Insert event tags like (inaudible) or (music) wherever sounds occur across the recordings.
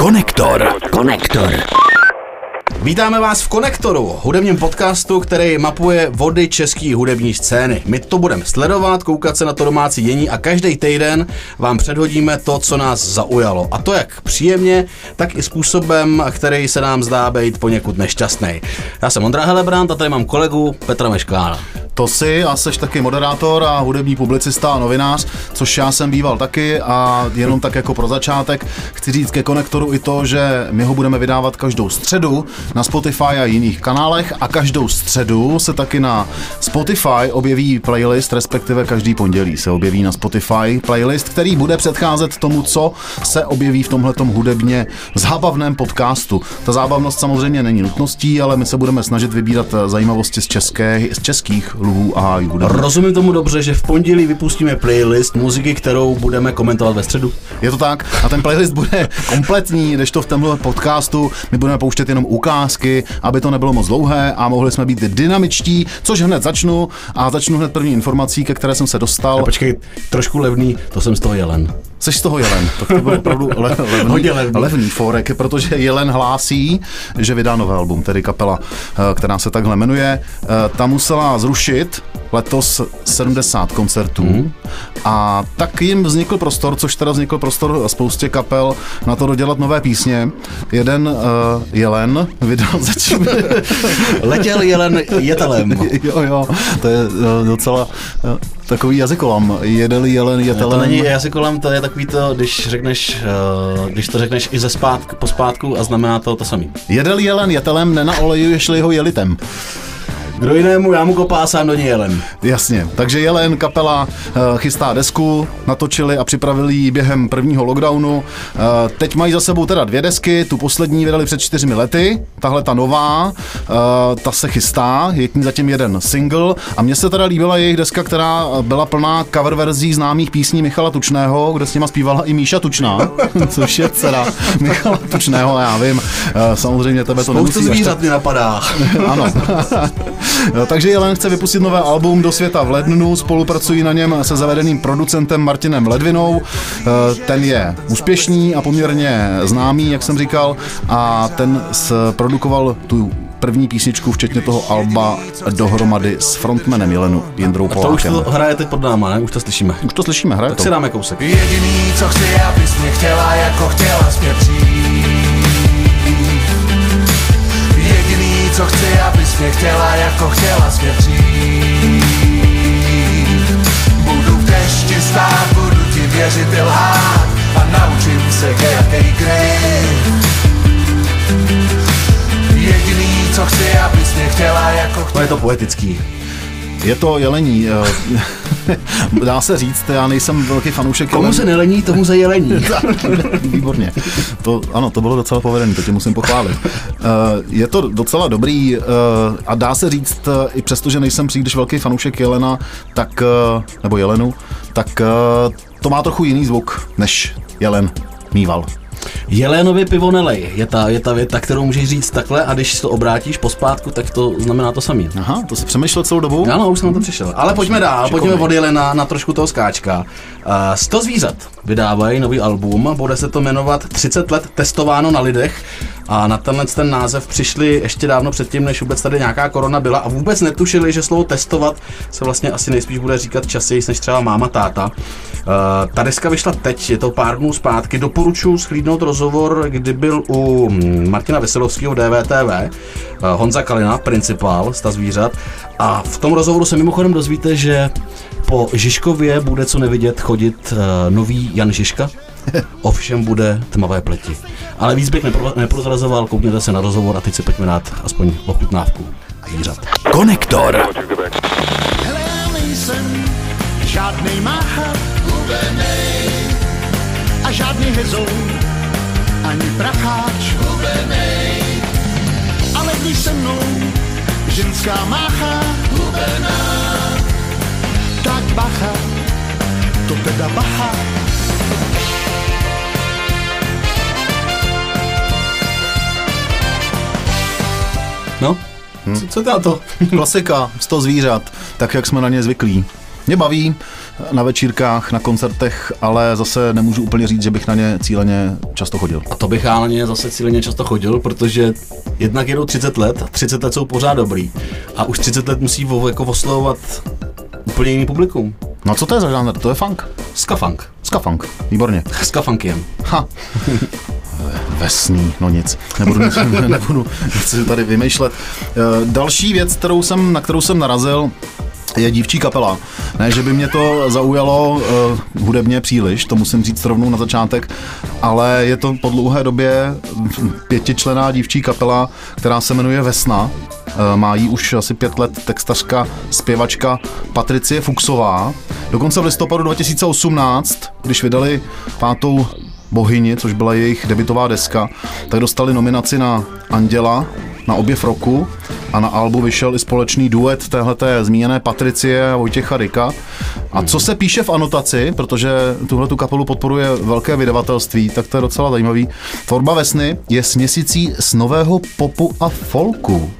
Konektor. Konektor. Vítáme vás v Konektoru, hudebním podcastu, který mapuje vody české hudební scény. My to budeme sledovat, koukat se na to domácí dění a každý týden vám předhodíme to, co nás zaujalo. A to jak příjemně, tak i způsobem, který se nám zdá být poněkud nešťastný. Já jsem Ondra Helebrant a tady mám kolegu Petra Meškána. To si a seš taky moderátor a hudební publicista a novinář, což já jsem býval taky a jenom tak jako pro začátek chci říct ke konektoru i to, že my ho budeme vydávat každou středu na Spotify a jiných kanálech a každou středu se taky na Spotify objeví playlist, respektive každý pondělí se objeví na Spotify playlist, který bude předcházet tomu, co se objeví v tomhletom hudebně zábavném podcastu. Ta zábavnost samozřejmě není nutností, ale my se budeme snažit vybírat zajímavosti z, české, z českých luhů a hájů. Rozumím tomu dobře, že v pondělí vypustíme playlist muziky, kterou budeme komentovat ve středu. Je to tak a ten playlist bude (laughs) kompletní, než to v tomhle podcastu my budeme pouštět jenom ukázky, aby to nebylo moc dlouhé a mohli jsme být dynamičtí, což hned začnu a začnu hned první informací, ke které jsem se dostal. A počkej, trošku levný, to jsem z toho jelen. Seš z toho jelen, tak to bude opravdu le, (laughs) levný, levný. levný forek, protože Jelen hlásí, že vydá nové album, tedy kapela, eh, která se takhle jmenuje. Eh, Ta musela zrušit letos 70 koncertů mm. a tak jim vznikl prostor, což teda vznikl prostor spoustě kapel na to dodělat nové písně. Jeden uh, Jelen vydal (laughs) zatím... Letěl jelen jetelem. (laughs) jo, jo, to je docela uh, takový jazykolam. Jedel Jelen jetelem. To není jazykolem, to je takový to, když řekneš, uh, když to řekneš i ze zpátku, po zpátku a znamená to to samý. Jedel Jelen jetelem, nenaolejuješ-li ho jelitem. Kdo jinému, já mu kopásám do ní jelen. Jasně, takže Jelen kapela uh, chystá desku, natočili a připravili ji během prvního lockdownu. Uh, teď mají za sebou teda dvě desky, tu poslední vydali před čtyřmi lety, tahle ta nová, uh, ta se chystá, je k ní zatím jeden single a mně se teda líbila jejich deska, která byla plná cover verzí známých písní Michala Tučného, kde s nima zpívala i Míša Tučná, (laughs) což je dcera Michala Tučného, já vím, samozřejmě tebe to Spoustu nemusí až zvířat mi napadá. (laughs) ano. (laughs) Takže Jelen chce vypustit nové album do světa v lednu, spolupracují na něm se zavedeným producentem Martinem Ledvinou. Eh, Ten je úspěšný a poměrně známý, jak jsem říkal, a ten produkoval tu první písničku, včetně toho alba dohromady s frontmanem Jelenu Jindrou To už Polákem. to hraje teď pod náma, ne? Už to slyšíme. Už to slyšíme, hraje Tak to. si dáme kousek. Jediný, co chci, abys mě chtěla, jako chtěla mě přijít. Co chci, abys mě chtěla, jako chtěla jsi. Budu v dešti stát, budu ti věřit i lhát a naučím se jaký kryt. Jediný, co chci, abys mě chtěla, jako To je to poetický. Je to jelení. (laughs) Dá se říct, já nejsem velký fanoušek Komu jelen- se nelení, tomu se jelení. (laughs) Výborně. To, ano, to bylo docela povedené, to tě musím pochválit. Eh, Je to docela dobrý eh, a dá se říct, eh, i přesto, že nejsem příliš velký fanoušek Jelena, tak, nebo Jelenu, tak to má trochu jiný zvuk, než Jelen mýval. Jelénově pivo nelej, je ta, je ta věta, kterou můžeš říct takhle a když to obrátíš pospátku, tak to znamená to samý. Aha, to jsi přemýšlel celou dobu? Ano, už jsem na to přišel. Ale pojďme dál, pojďme od Jelena na trošku toho skáčka. Uh, 100 zvířat vydávají nový album, bude se to jmenovat 30 let testováno na lidech a na tenhle ten název přišli ještě dávno předtím, než vůbec tady nějaká korona byla a vůbec netušili, že slovo testovat se vlastně asi nejspíš bude říkat častěji než třeba máma, táta. Uh, ta deska vyšla teď, je to pár dnů zpátky, doporučuji schlídnout rozhovor, kdy byl u mm, Martina Veselovského DVTV, uh, Honza Kalina, principál Sta zvířat a v tom rozhovoru se mimochodem dozvíte, že po Žižkově bude co nevidět chodit uh, nový Jan Žižka, (laughs) ovšem bude tmavé pleti. Ale víc bych nepro, neprozrazoval, koukněte se na rozhovor a teď si pojďme dát aspoň ochutnávku zvířat. Konektor. Hele, já nejsem žádnej mácha, hubenej. A žádný hezou, ani pracháč, hubenej. Ale když se mnou ženská mácha, hubená, tak bacha, to teda bacha. No, co, co to na to? Klasika, 100 zvířat, tak jak jsme na ně zvyklí. Mě baví na večírkách, na koncertech, ale zase nemůžu úplně říct, že bych na ně cíleně často chodil. A to bych ale ně zase cíleně často chodil, protože jednak jedou 30 let, 30 let jsou pořád dobrý. A už 30 let musí vo, jako oslovovat úplně jiný publikum. No a co to je za žánr? To je funk. Skafunk. Ska-funk. Výborně. Skafunkiem. Ha. (laughs) Vesný, no nic. Nebudu, nic, (laughs) nebudu nic tady vymýšlet. Eh, Další věc, kterou jsem, na kterou jsem narazil, je dívčí kapela. Ne, že by mě to zaujalo uh, hudebně příliš, to musím říct rovnou na začátek, ale je to po dlouhé době pětičlená dívčí kapela, která se jmenuje Vesna. Uh, má jí už asi pět let textařka, zpěvačka Patricie Fuxová. Dokonce v listopadu 2018, když vydali pátou Bohyni, což byla jejich debitová deska, tak dostali nominaci na Anděla, na objev roku a na albu vyšel i společný duet téhleté zmíněné Patricie a Vojtěcha Rika. A co se píše v anotaci, protože tuhle tu kapelu podporuje velké vydavatelství, tak to je docela zajímavý. Tvorba Vesny je směsicí z nového popu a folku.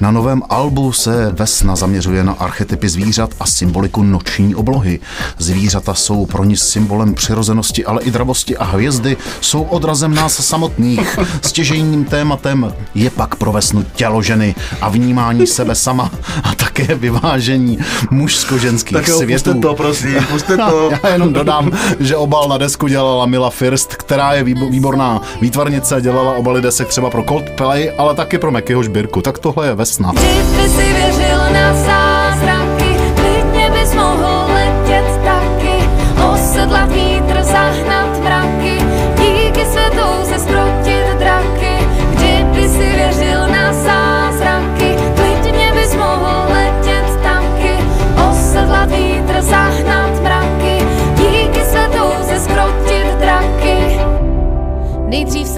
Na novém albu se Vesna zaměřuje na archetypy zvířat a symboliku noční oblohy. Zvířata jsou pro ní symbolem přirozenosti, ale i dravosti a hvězdy jsou odrazem nás samotných. (laughs) Stěžejním tématem je pak pro Vesnu tělo ženy a vnímání (laughs) sebe sama a také vyvážení mužsko-ženských Tak jo, světů. puste to, prosím, puste to. (laughs) Já jenom dodám, že obal na desku dělala Mila First, která je výbo- výborná výtvarnice, dělala obaly desek třeba pro Coldplay, ale taky pro Mekyho Žbírku. Tak tohle je Vesna. Kdyby si věřil na zázraky,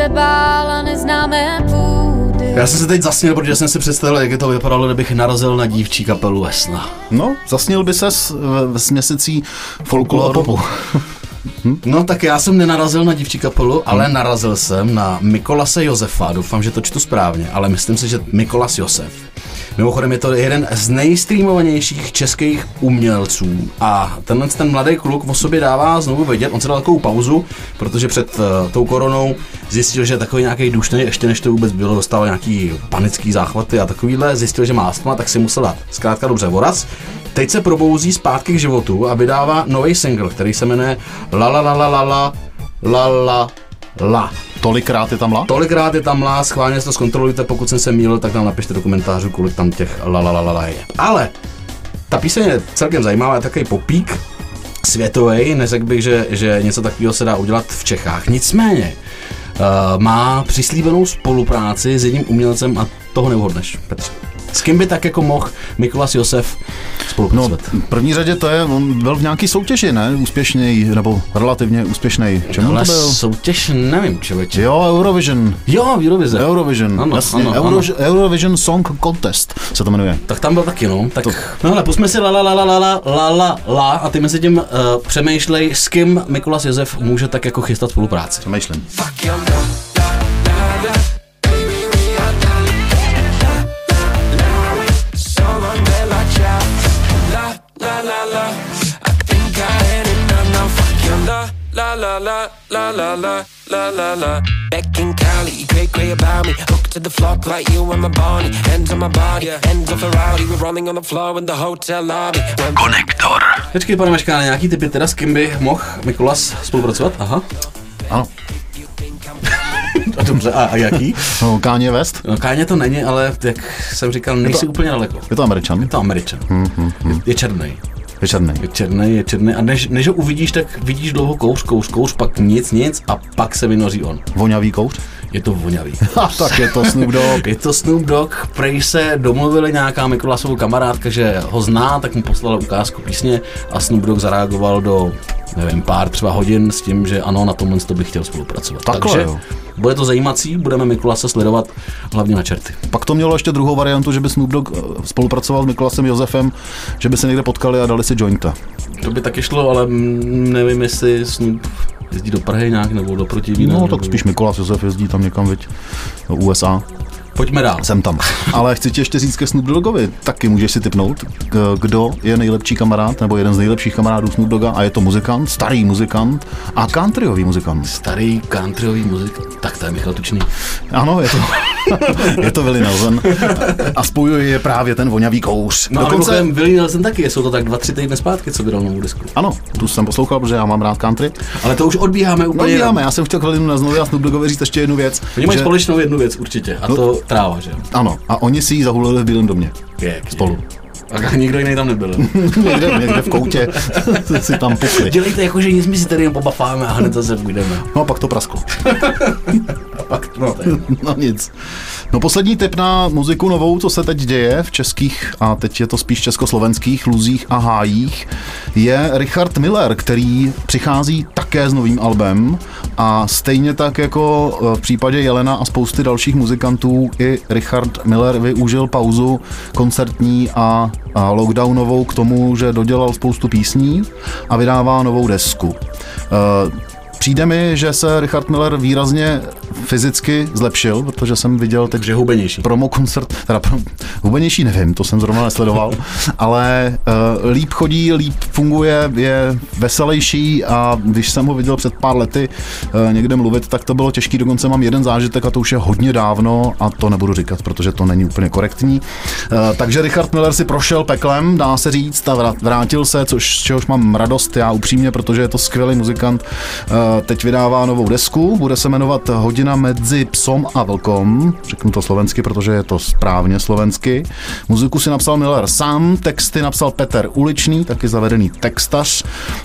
se bála neznámé půdy. Já jsem se teď zasněl, protože jsem si představil, jak je to vypadalo, kdybych narazil na dívčí kapelu Vesna. No, zasnil by ses v, v směsicí folklu a popu. No tak já jsem nenarazil na dívčí kapelu, ale narazil jsem na Mikolase Josefa. Doufám, že to čtu správně, ale myslím si, že Mikolas Josef. Mimochodem je to jeden z nejstreamovanějších českých umělců a tenhle ten mladý kluk o sobě dává znovu vidět, on se dal takovou pauzu, protože před uh, tou koronou zjistil, že je takový nějaký dušný, ještě než to vůbec bylo, dostal nějaký panický záchvaty a takovýhle, zjistil, že má astma, tak si musel dát zkrátka dobře voraz. Teď se probouzí zpátky k životu a vydává nový single, který se jmenuje La la la la la la la la la. Tolikrát je tam la? Tolikrát je tam lá, schválně si to zkontrolujte, pokud jsem se mýlil, tak nám napište do komentářů, kolik tam těch la la la la la je. Ale ta píseň je celkem zajímavá, je takový popík světový, neřekl bych, že, že něco takového se dá udělat v Čechách. Nicméně, uh, má přislíbenou spolupráci s jedním umělcem a toho neuhodneš, Petře. S kým by tak jako mohl Mikolas Josef No, spolupracovat? v první řadě to je, on byl v nějaký soutěži, ne? Úspěšný, nebo relativně úspěšný. Čemu Ale to byl? soutěž nevím, člověče. Jo, Eurovision. Jo, Eurovize. Eurovision, Ano, jasně. ano, Euro, ano. Eurovision Song Contest se to jmenuje. Tak tam byl taky, no. Tak, no ale pusme si la la la la la la la la la a ty mezi tím uh, přemýšlej, s kým Mikolas Josef může tak jako chystat spolupráci. Přemýšlím. La la la la la la Back in Cali, cray cray about me Hooked to the floor like you and my body Hands on my body, hands off a rowdy We're rolling on the floor in the hotel lobby Konektor. Počkej, pane Meškáne, nějaký typy teda, s kým by mohl Mikolas spolupracovat? Aha. Ano. (laughs) A dobře, a, a jaký? No, Kanye West, No, Káně to není, ale jak jsem říkal, nejsi úplně daleko. je to Američan. Je to Američan. Je, je černý. Je černý. Je černý, je černý a než, než ho uvidíš, tak vidíš dlouho kouř, kouř, kouř, pak nic, nic a pak se vynoří on. Voňavý kouř. Je to vonavý. Ha, (laughs) tak je to Snoop Dogg. Je to Snoop Dogg, prej se domluvili nějaká Mikolasovou kamarádka, že ho zná, tak mu poslala ukázku písně a Snoop Dogg zareagoval do, nevím, pár třeba hodin s tím, že ano, na tomhle to bych chtěl spolupracovat. Takhle, Takže jo. Bude to zajímací, budeme Mikulase sledovat hlavně na čerty. Pak to mělo ještě druhou variantu, že by Snoop Dogg eh, spolupracoval s Mikolasem Josefem, že by se někde potkali a dali si jointa. To by taky šlo, ale nevím, jestli Snoop jezdí do Prahy nějak nebo do protivína. No, tak spíš Mikolas Josef jezdí tam někam, viď, do USA. Pojďme dál. Jsem tam. Ale chci ti ještě říct ke Snoop Doggovi. Taky můžeš si typnout, kdo je nejlepší kamarád, nebo jeden z nejlepších kamarádů Snoop Dogga a je to muzikant, starý muzikant a countryový muzikant. Starý countryový muzik. Tak to je Michal Tučný. Ano, je to, (laughs) je to Willie Nelson a spojuje je právě ten vonavý kouř. No Dokonce... a Willie Nelson taky, jsou to tak dva, tři týdny zpátky, co vydal novou disku. Ano, tu jsem poslouchal, protože já mám rád country. Ale to už odbíháme No úplně. děláme, já jsem chtěl na znovu a Snoop Doggovi říct ještě jednu věc. Oni mají že- společnou jednu věc určitě, a No. to tráva, že jo? Ano, a oni si ji zahulili v Bílém domě. Pěkně. Spolu. A nikdo jiný tam nebyl. (laughs) někde, někde v koutě (laughs) si tam pukli. Dělejte jako, že nic my si tady jen pobafáme a hned zase půjdeme. No a pak to prasklo. (laughs) A pak, no. No nic. No poslední tip na muziku novou, co se teď děje v českých, a teď je to spíš československých luzích a hájích, je Richard Miller, který přichází také s novým albem a stejně tak jako eh, v případě Jelena a spousty dalších muzikantů i Richard Miller využil pauzu koncertní a, a lockdownovou k tomu, že dodělal spoustu písní a vydává novou desku. Eh, Přijde mi, že se Richard Miller výrazně fyzicky zlepšil, protože jsem viděl teď Takže hubenější. promo koncert, teda pro, hubenější nevím, to jsem zrovna nesledoval, (laughs) ale uh, líp chodí, líp funguje, je veselější a když jsem ho viděl před pár lety uh, někde mluvit, tak to bylo těžký, dokonce mám jeden zážitek a to už je hodně dávno a to nebudu říkat, protože to není úplně korektní. Uh, takže Richard Miller si prošel peklem, dá se říct, a vrát- vrátil se, což, z čehož mám radost já upřímně, protože je to skvělý muzikant. Uh, teď vydává novou desku, bude se jmenovat Hodina mezi psom a vlkom, řeknu to slovensky, protože je to správně slovensky. Muziku si napsal Miller sám, texty napsal Peter Uličný, taky zavedený textař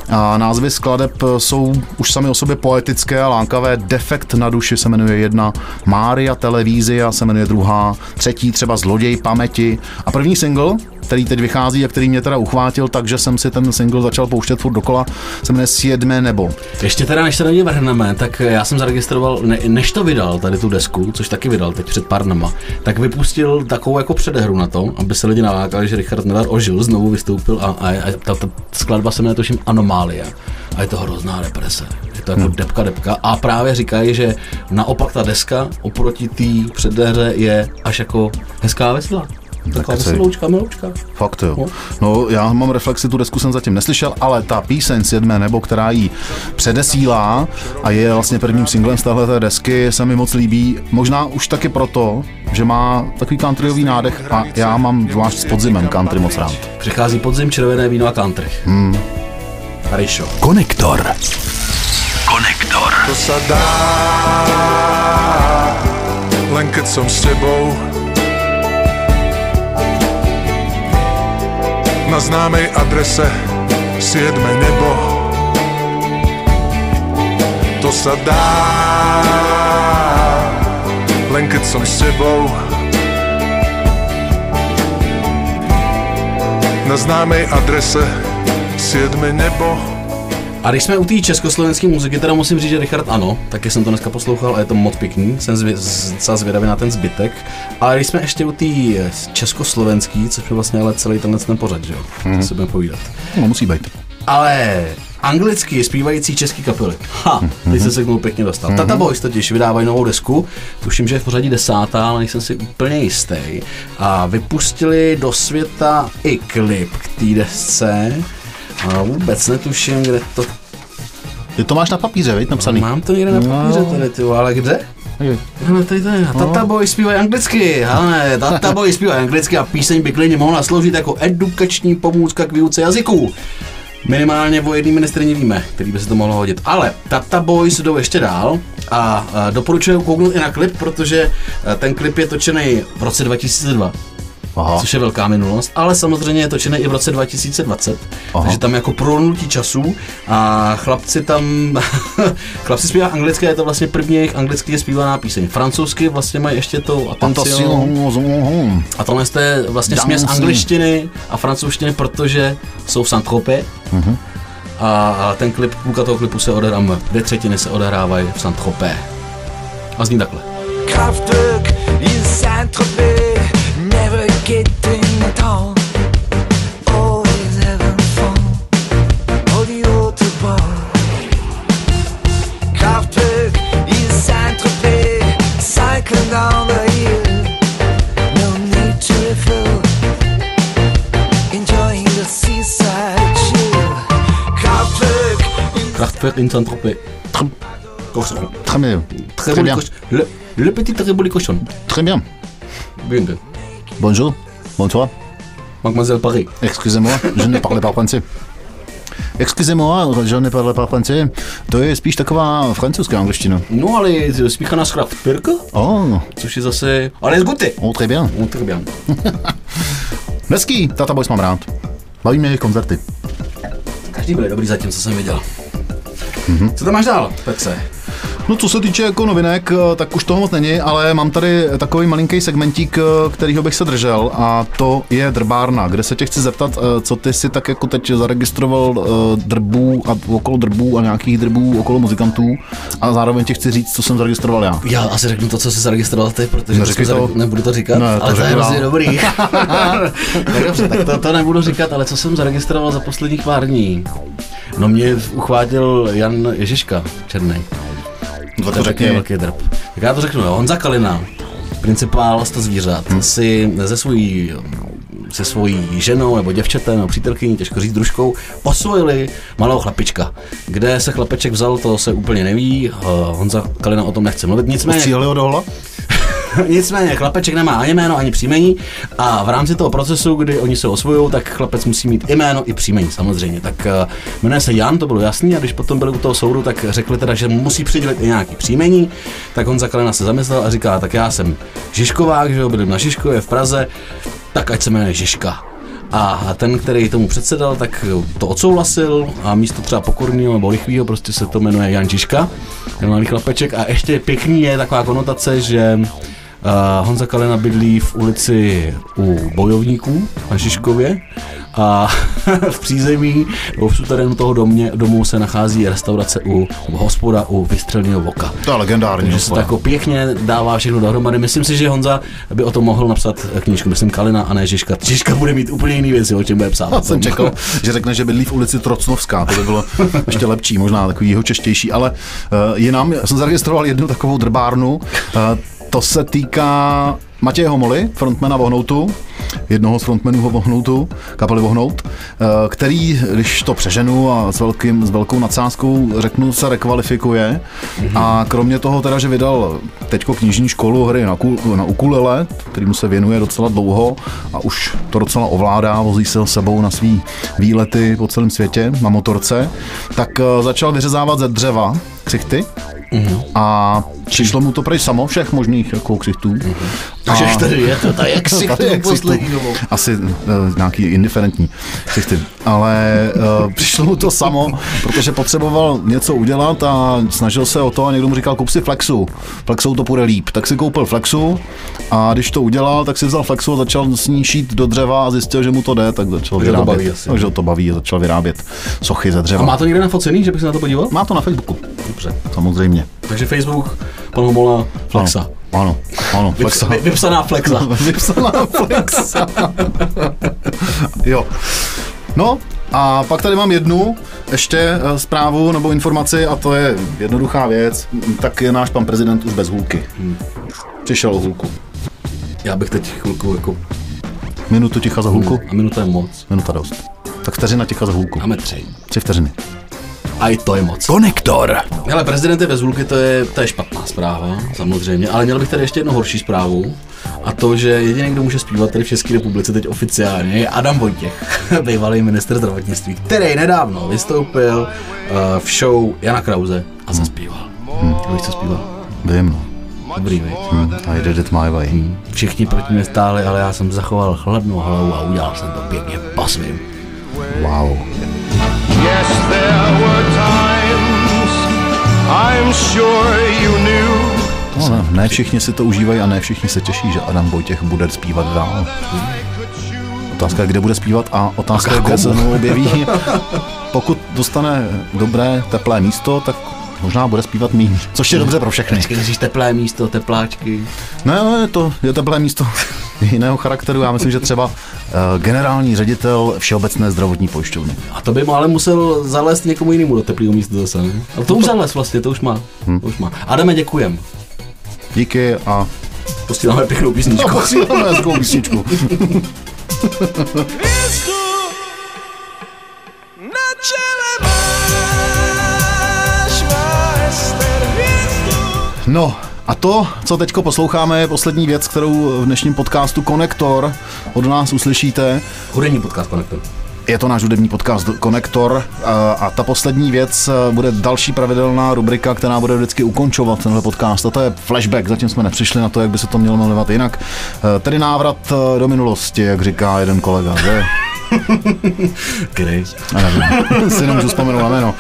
a názvy skladeb jsou už sami o sobě poetické a lákavé. Defekt na duši se jmenuje jedna, Mária Televízia se jmenuje druhá, třetí třeba Zloděj paměti a první single, který teď vychází a který mě teda uchvátil, takže jsem si ten single začal pouštět furt dokola, se jmenuje Sjedme nebo. Ještě teda, než se do něj vrhneme, tak já jsem zaregistroval, ne, než to vydal, tady tu desku, což taky vydal teď před pár dnama, tak vypustil takovou jako předehru na to, aby se lidi nalákali, že Richard Miller ožil, znovu vystoupil a, a, a ta, ta, skladba se jmenuje tuším Anomálie. A je to hrozná represe. Je to jako depka, depka. A právě říkají, že naopak ta deska oproti té předehře je až jako hezká veselá. Kecej. veseloučka, miloučka. Fakt jo. No. No, já mám reflexi, tu desku jsem zatím neslyšel, ale ta píseň Sjedme nebo, která ji předesílá a je vlastně prvním singlem z téhle desky, se mi moc líbí. Možná už taky proto, že má takový countryový nádech a já mám zvlášť s podzimem country moc rád. Přichází podzim, červené víno a country. Hmm. Rišo. Konektor. Konektor. To sa dá Len keď som s tebou Na známej adrese Siedme nebo. To sa dá. Len keď som s tebou. Na známej adrese Siedme nebo A když jsme u té československé muziky, teda musím říct, že Richard ano, taky jsem to dneska poslouchal a je to moc pěkný, jsem zvě, zvědavý na ten zbytek. Ale když jsme ještě u té československý, což je vlastně ale celý tenhle ten pořad, že jo, mm-hmm. to si budeme povídat. No, musí být. Ale anglicky zpívající český kapely. Ha, teď jsem se k tomu pěkně dostal. Mm-hmm. Tata Boys totiž vydávají novou desku, tuším, že je v pořadí desátá, ale nejsem si úplně jistý. A vypustili do světa i klip k té desce. A vůbec netuším, kde to Ty to máš na papíře, veď, napsaný. Mám to někde na papíře No. tady, ty ale kde? Hele, tady to je. Tata Boy zpívají anglicky. Hele, Tata Boy zpívají anglicky a píseň by klidně mohla sloužit jako edukační pomůcka k výuce jazyků. Minimálně o jedný ministrině víme, který by se to mohlo hodit. Ale Tata Boys jdou ještě dál a, doporučuji kouknout i na klip, protože a, ten klip je točený v roce 2002. Aha. což je velká minulost, ale samozřejmě je točený i v roce 2020, Aha. takže tam jako prolnutí času a chlapci tam, (laughs) chlapci zpívá anglicky, je to vlastně první jejich anglicky zpívaná píseň. Francouzsky vlastně mají ještě to atención. A tohle je vlastně směs angličtiny a francouzštiny, protože jsou v saint Mhm. a, a ten klip, půlka toho klipu se odehrává, dvě třetiny se odehrávají v saint A zní takhle. Kraftwerk in Saint-Tropez, getting it all. Always. Kraftwerk is down the hill. No need to refill, enjoying the seaside chill. Kraftwerk in Très bien. Très, bien. Le, petit très beau cochons. Très bien. Bien. Bonjour. Bonsoir. Mademoiselle Paris. Excusez-moi, je ne parlais pas français. Excusez-moi, je ne parle pas français. To je spíš taková francouzská angličtina. No ale je spíchaná z Oh, což je zase... Ale je z Guty. oh, très bien. No, tak bien. (laughs) Hezký, Tata Boys mám rád. Baví mě jejich koncerty. Každý byl dobrý zatím, co jsem viděl. Mhm. Co tam máš dál, Petře? No co se týče jako novinek, eh, tak už toho moc není, ale mám tady takový malinký segmentík, eh, kterýho bych se držel a to je drbárna, kde se tě chci zeptat, eh, co ty si tak jako teď zaregistroval drbů a okolo drbů a nějakých drbů okolo muzikantů a zároveň ti chci říct, co jsem zaregistroval já. Já asi řeknu to, co jsi zaregistroval ty, protože to to. nebudu to říkat, Ne, to ale to je hrozně dobrý. (laughs) tak dobře, tak to, to nebudu říkat, ale co jsem zaregistroval za posledních pár dní? No mě uchvátil Jan Ježiška, černý. No, To je taky velký drb. Tak já to řeknu, jo. Honza Kalina, principál 100 zvířat, hmm. si ze svojí se svojí ženou nebo děvčetem nebo přítelkyní, těžko říct, družkou, osvojili malého chlapička. Kde se chlapeček vzal, to se úplně neví. Honza Kalina o tom nechce mluvit. Nicméně, Stříhali ho do hola? (laughs) (laughs) Nicméně chlapeček nemá ani jméno, ani příjmení a v rámci toho procesu, kdy oni se osvojují, tak chlapec musí mít i jméno, i příjmení samozřejmě. Tak uh, jmenuje se Jan, to bylo jasný a když potom byli u toho soudu, tak řekli teda, že musí přidělit i nějaký příjmení. Tak Honza Kalena se zamyslel a říká, tak já jsem Žižkovák, že jo, bydlím na Žižkově v Praze, tak ať se jmenuje Žižka. A ten, který tomu předsedal, tak to odsouhlasil a místo třeba pokorného nebo lichvýho prostě se to jmenuje Jan Žižka, ten malý chlapeček. A ještě pěkný je taková konotace, že Uh, Honza Kalena bydlí v ulici u bojovníků na Žižkově a (laughs) v přízemí nebo v suterénu toho domě, domu se nachází restaurace u, hospoda u vystřelného voka. To je legendární. Takže se to jako pěkně dává všechno dohromady. Myslím si, že Honza by o tom mohl napsat knížku. Myslím Kalina a ne Žižka. Žižka bude mít úplně jiný věci, o čem bude psát. Já jsem čekal, že řekne, že bydlí v ulici Trocnovská, to by bylo (laughs) ještě lepší, možná takový jeho češtější, ale uh, jinam, já jsem zaregistroval jednu takovou drbárnu, uh, to se týká Matěje Homoly, frontmana Vohnoutu, jednoho z frontmenů Vohnoutu, kapely Vohnout, eh, který, když to přeženu a s, velkým, s velkou nadsázkou řeknu, se rekvalifikuje. A kromě toho teda, že vydal teďko knižní školu hry na, kul, na ukulele, kterýmu se věnuje docela dlouho a už to docela ovládá, vozí se sebou na svý výlety po celém světě na motorce, tak eh, začal vyřezávat ze dřeva ksichty a přišlo mu to prej samo všech možných jako ksichtů. Takže A- tady je to, tady jak si (laughs) Asi uh, nějaký indiferentní ksichty. Ale uh, (laughs) přišlo mu to samo, protože potřeboval něco udělat a snažil se o to a někdo mu říkal, kup si Flexu. Flexou to půjde líp. Tak si koupil Flexu a když to udělal, tak si vzal Flexu a začal s ní šít do dřeva a zjistil, že mu to jde, tak začal Takže to vyrábět. baví asi. Takže ho to baví a začal vyrábět sochy ze dřeva. A má to někde nafocený, že bych se na to podíval? má to na Facebooku, Dobře. samozřejmě. Takže Facebook, pan Homola, Flexa. Ano, ano, Flexa. Vyps, vy- vypsaná Flexa. (laughs) Vypsaná Flexa. jo. No, a pak tady mám jednu ještě eh, zprávu nebo informaci a to je jednoduchá věc. Tak je náš pan prezident už bez hůlky. Přišel o hůlku. Já bych teď chvilku jako... Minutu ticha za hůlku? A minuta je moc. Minuta dost. Tak vteřina ticha za hůlku. Máme tři. Tři vteřiny. A i to je moc. Konektor. Hele, prezident je bez hůlky, to je, to je špatná zpráva, samozřejmě, ale měl bych tady ještě jednu horší zprávu. A to, že jediný, kdo může zpívat tady v České republice teď oficiálně, je Adam Vojtěch, (laughs) bývalý minister zdravotnictví, který nedávno vystoupil uh, v show Jana Krause a zaspíval. Hmm. Víš, co zpíval? Vím, no. Dobrý, viď? Hmm, I did it my way. Všichni proti mě stáli, ale já jsem zachoval chladnou hlavu a udělal jsem to pěkně po svým. Wow. Yes, there were times I'm sure you knew. No, ne, ne všichni si to užívají a ne všichni se těší, že Adam Vojtěch bude zpívat dál. Otázka je, kde bude zpívat a otázka je, kde se mu objeví. Pokud dostane dobré, teplé místo, tak možná bude zpívat míň, což je dobře pro všechny. Vždycky teplé místo, tepláčky. Ne, ne, to je teplé místo jiného charakteru. Já myslím, že třeba eh, generální ředitel Všeobecné zdravotní pojišťovny. A to by ale musel zalézt někomu jinému do teplého místa zase. Ne? A to, no to už zalez vlastně, to už má. Hmm. To už má. Adame, děkujem. Díky a posíláme pěknou písničku. No, posíláme hezkou písničku. No, a to, co teďko posloucháme, je poslední věc, kterou v dnešním podcastu Konektor od nás uslyšíte. Hudební podcast Connector. Je to náš hudební podcast Konektor a, ta poslední věc eh, bude další pravidelná rubrika, která bude vždycky ukončovat tenhle podcast. A to je flashback, zatím jsme nepřišli na to, jak by se to mělo jmenovat jinak. Eh, Tedy návrat eh, do minulosti, jak říká jeden kolega, že? (laughs) (laughs) Nevím, si nemůžu vzpomenout na jméno.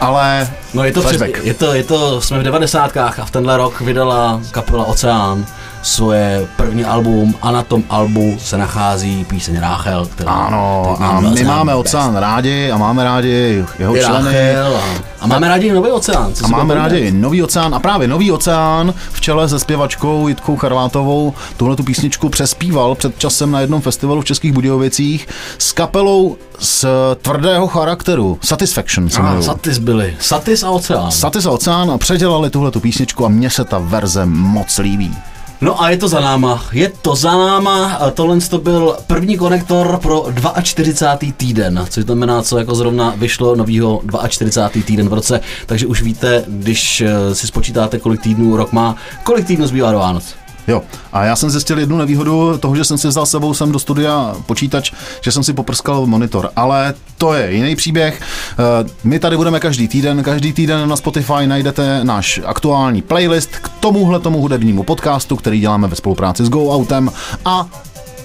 Ale No je to, přes, flashback. je to, je to, jsme v devadesátkách a v tenhle rok vydala kapela Oceán svoje první album a na tom albu se nachází píseň Ráchel, která Ano, a my známý máme oceán rádi a máme rádi jeho I členy. Ráchel a, a máme rádi i nový oceán. co A máme rádi povídat. Nový oceán a právě Nový oceán v čele se zpěvačkou Jitkou Charvátovou tuhle tu písničku přespíval před časem na jednom festivalu v Českých Budějovicích s kapelou z tvrdého charakteru. Satisfaction se Ah. Satis byli. Satis a oceán. Satis a oceán a předělali tuhle tu písničku a mně se ta verze moc líbí. No a je to za náma. Je to za náma. Tohle to byl první konektor pro 42. týden, což znamená, co jako zrovna vyšlo novýho 42. týden v roce. Takže už víte, když eh, si spočítáte, kolik týdnů rok má, kolik týdnů zbývá do Vánoc. Jo, a já jsem zjistil jednu nevýhodu toho, že jsem si vzal s sebou sem do studia počítač, že jsem si poprskal monitor, ale to je jiný příběh. Eh, My tady budeme každý týden, každý týden na Spotify najdete náš aktuální playlist k tomuhle tomu hudebnímu podcastu, který děláme ve spolupráci s Go Outem a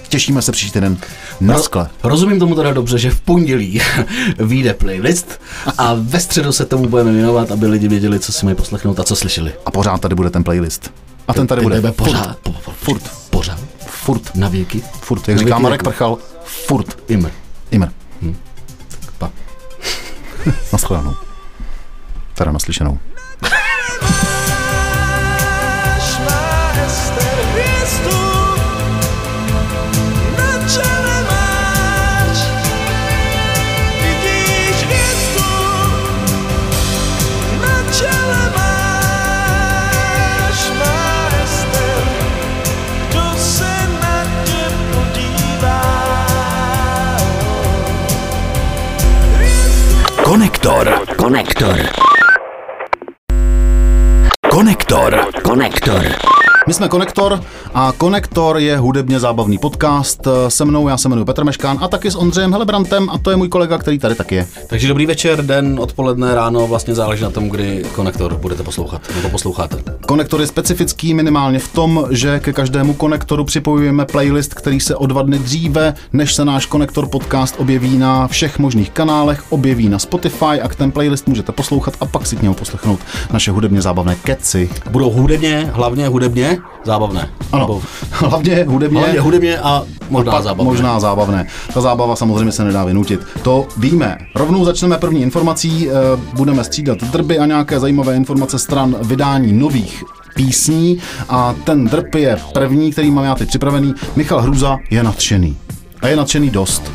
těšíme se příští týden na skle. Rozumím tomu teda dobře, že v pondělí (laughs) vyjde playlist a ve středu se tomu budeme věnovat, aby lidi věděli, co si mají poslechnout a co slyšeli. A pořád tady bude ten playlist. A ten tady bude bude furt, pořád. po- po- Furt. Pořád. furt, Na věky. furt, jak Na říká Marek věků. Prchal, furt, Imr. Imr. Pa. (laughs) Naschledanou. Teda naslyšenou. Konektor. Konektor. Konektor. Konektor. My jsme Konektor a Konektor je hudebně zábavný podcast se mnou, já se jmenuji Petr Meškán a taky s Ondřejem Helebrantem a to je můj kolega, který tady taky je. Takže dobrý večer, den, odpoledne, ráno, vlastně záleží na tom, kdy konektor budete poslouchat, nebo posloucháte. Konektor je specifický minimálně v tom, že ke každému konektoru připojujeme playlist, který se o dva dny dříve, než se náš Konektor podcast objeví na všech možných kanálech, objeví na Spotify a k ten playlist můžete poslouchat a pak si k němu poslechnout naše hudebně zábavné keci. Budou hudebně, hlavně hudebně, zábavné. Ano, Nebo (laughs) hlavně hudebně. hlavně hudebně a možná pak zábavné. Možná zábavné. Ta zábava samozřejmě se nedá vynutit. To víme. Rovnou začneme první informací. eh, Budeme střídat drby a nějaké zajímavé informace stran vydání nových písní a ten drb je první, který mám já teď připravený. Michal Hruza je nadšený. A je nadšený dost.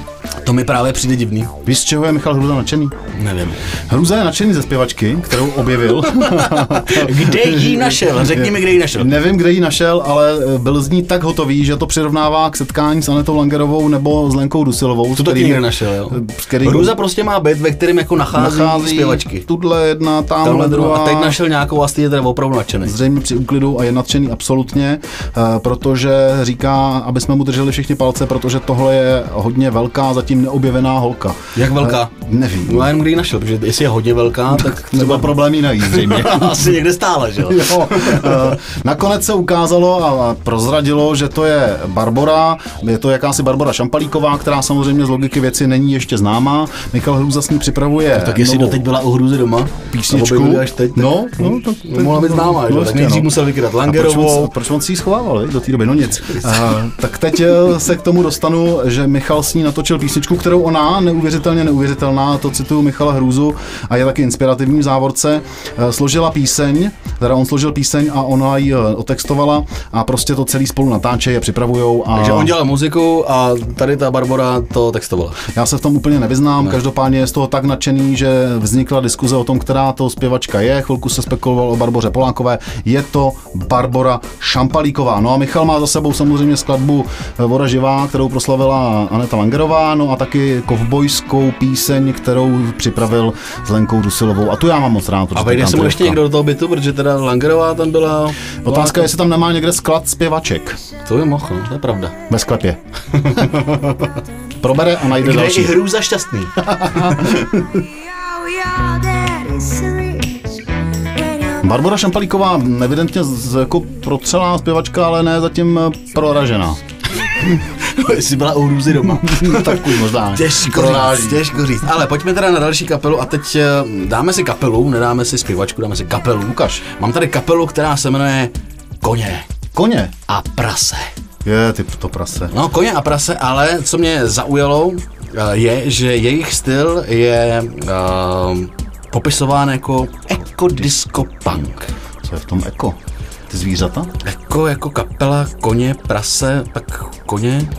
To mi právě přijde divný. Víš, z čeho je Michal Hruza nadšený? Nevím. Hruza je nadšený ze zpěvačky, kterou objevil. (laughs) Kde jí našel? Řekni mi, kde jí našel. Nevím, kde ji našel, ale eh, byl z ní tak hotový, že to přirovnává k setkání s Anetou Langerovou nebo s Lenkou Dusilovou. To taky někde našel, jo. který Hrůza prostě má byt, ve kterém jako nachází, nachází zpěvačky. Tudle jedna, tamhle Tamhle druhá. A teď našel nějakou a je teda opravdu nadšený. Zřejmě při úklidu a je nadšený absolutně, eh, protože říká, aby jsme mu drželi všichni palce, protože tohle je hodně velká, zatím neobjevená holka. Jak velká? Eh, Nevím. No já jenom kde ji našel, protože jestli je hodně velká, tak Třeba problém jí najít (laughs) zřejmě. asi někde stále, že jo? Jo, eh, nakonec se ukázalo a prozradilo, že to je Barbora, je to jakási Barbora Šampalíková, která samozřejmě z logiky věci není ještě známá. Michal Hruza s ní připravuje Tak jestli novou doteď byla u Hruzy doma, písničku. a až teď, tak- no, no, tak, No, mohla být známá, že? no, tak jasně, nejdřív no. musel A proč Langerovou. on, proč on si ji schovával do té doby? No nic. A, tak teď eh, se k tomu dostanu, že Michal s ní natočil písničku, kterou ona, neuvěřitelně neuvěřitelná, to cituju Michala Hrůzu a je taky inspirativní v závorce, eh, složila píseň, teda on složil píseň a ona ji eh, otextovala a prostě to celý spolu natáčejí a připravujou. A Takže on dělal muziku a tady ta Barbora to textovala. já se v tom úplně nevyznám, ne. každopádně je z toho tak nadšený, že vznikla diskuze o tom, která to zpěvačka je. Chvilku se spekuloval o Barboře Polákové. Je to Barbora Šampalíková. No a Michal má za sebou samozřejmě skladbu eh, Voda živá, kterou proslavila Aneta Langerová, no a taky kovbojskou píseň, kterou připravil s Lenkou Dusilovou a tu já mám moc rád. A protože vejde je se mu ještě někdo do toho bytu, protože teda Langerová tam byla... Otázka je, jestli tam nemá někde sklad zpěvaček To je mohl, to je pravda. ve sklepě. (laughs) Probere a najde Kde je další. i hrůza šťastný. (laughs) Barbara Šampalíková evidentně z, jako protřelá zpěvačka, ale ne zatím proražená. (laughs) (laughs) Jestli byla u hrůzy doma. (laughs) tak už možná. Těžko Proráží. říct, těžko říct. Ale pojďme teda na další kapelu a teď eh, dáme si kapelu, nedáme si zpěvačku, dáme si kapelu. Ukaž. Mám tady kapelu, která se jmenuje Koně Koně. a prase. Je, ty to prase. No, koně a prase, ale co mě zaujalo, eh, je, že jejich styl je uh, popisován jako eco disco punk. Co je v tom eko? Ty zvířata? Jako, jako kapela, koně, prase, pak koně,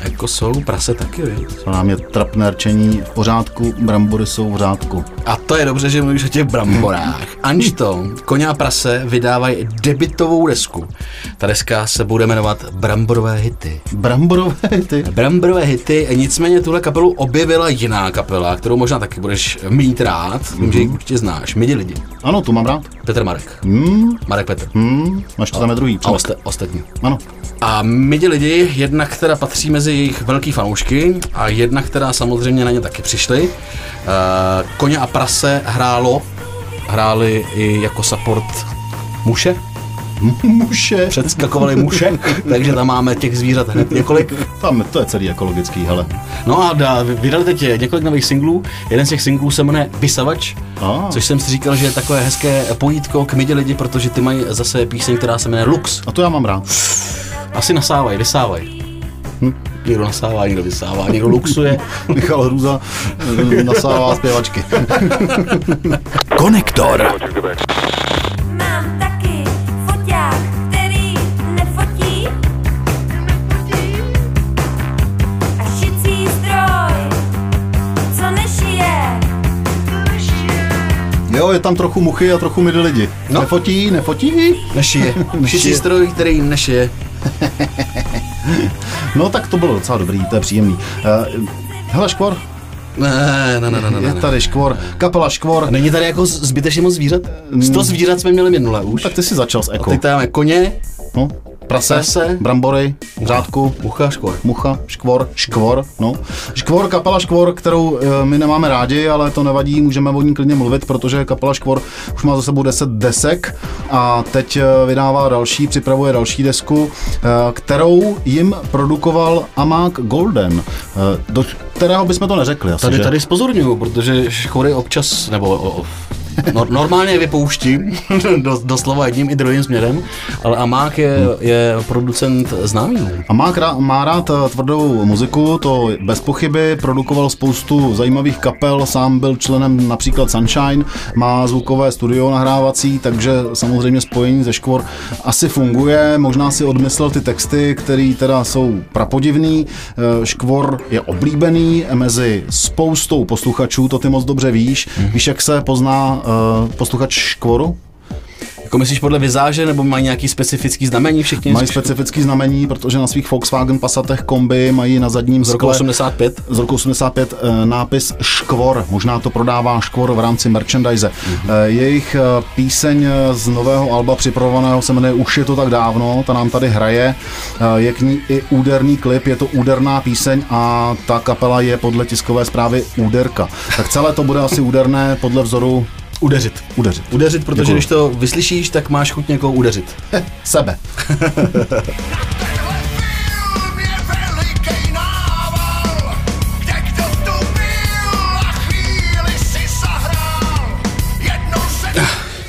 jako jsou, prase taky, víš? Co nám je trapné rčení v pořádku, brambory jsou v řádku. A to je dobře, že mluvíš o těch bramborách. (laughs) Anžton, Koně a prase vydávají debitovou desku. Ta deska se bude jmenovat Bramborové hity. Bramborové ty. Bramborové hity, nicméně tuhle kapelu objevila jiná kapela, kterou možná taky budeš mít rád, vím, že ji určitě znáš, Midi lidi. Ano, tu mám rád. Petr Marek. Hmm, Marek Petr. hmm, až to tam je druhý. A osta- ostatní. Ano. A Midi lidi, jedna, která patří mezi jejich velký fanoušky a jedna, která samozřejmě na ně taky přišli. Uh, Koně a prase hrálo, hráli i jako support muše, (laughs) Muše. předskakovali muše, takže tam máme těch zvířat hned několik. Tam to je celý ekologický, hele. No a dá, vydali teď několik nových singlů. Jeden z těch singlů se jmenuje Vysavač, A. což jsem si říkal, že je takové hezké pojítko k Midi lidi, protože ty mají zase píseň, která se jmenuje Lux. A to já mám rád. Asi nasávají, vysávají. Hm? Někdo nasává, někdo vysává, někdo luxuje. (laughs) Michal Hruza eh, nasává zpěvačky. (laughs) Konektor. Jo, je tam trochu muchy a trochu midi lidi. No. Nefotí, nefotí. Nešije. (laughs) Nešije. Šicí stroj, který nešije. (laughs) No tak to bylo docela dobrý, to je příjemný. Uh, hele, Škvor, Ne, ne, ne, ne, ne, je tady Škvor, kapela Škvor. Není tady jako zbytečně moc zvířat? Sto zvířat jsme měli minule už. Tak ty si začal s A eko. teď tam máme koně, No, prase, Prase. brambory, řádku, mucha, škvor. mucha, škvor, škvor, no. Škvor, kapela Škvor, kterou e, my nemáme rádi, ale to nevadí, můžeme o ní klidně mluvit, protože kapela Škvor už má za sebou 10 desek a teď e, vydává další, připravuje další desku, e, kterou jim produkoval Amák Golden, do kterého bychom to neřekli asi, Tady, že? tady spozorňuju, protože škory občas, nebo o, o, no, normálně je vypouštím, (laughs) do, doslova jedním i druhým směrem, ale Amák je, je producent známý. A má, krá, má rád eh, tvrdou muziku, to bez pochyby, produkoval spoustu zajímavých kapel, sám byl členem například Sunshine, má zvukové studio nahrávací, takže samozřejmě spojení ze Škvor asi funguje, možná si odmyslel ty texty, které teda jsou prapodivný. Eh, Škvor je oblíbený mezi spoustou posluchačů, to ty moc dobře víš. Víš, jak se pozná eh, posluchač Škvoru? Jako myslíš podle vizáže, nebo mají nějaký specifický znamení všichni? Mají specifický znamení, protože na svých Volkswagen Passatech kombi mají na zadním z roku skle 85? z roku 85 eh, nápis Škvor. Možná to prodává Škvor v rámci merchandise. Mhm. Eh, Jejich píseň z nového alba připravovaného se jmenuje Už je to tak dávno, ta nám tady hraje. Je k ní i úderný klip, je to úderná píseň a ta kapela je podle tiskové zprávy úderka. Tak celé to bude asi úderné podle vzoru Udeřit. udeřit. Udeřit, protože Děkuju. když to vyslyšíš, tak máš chuť někoho udeřit. Sebe.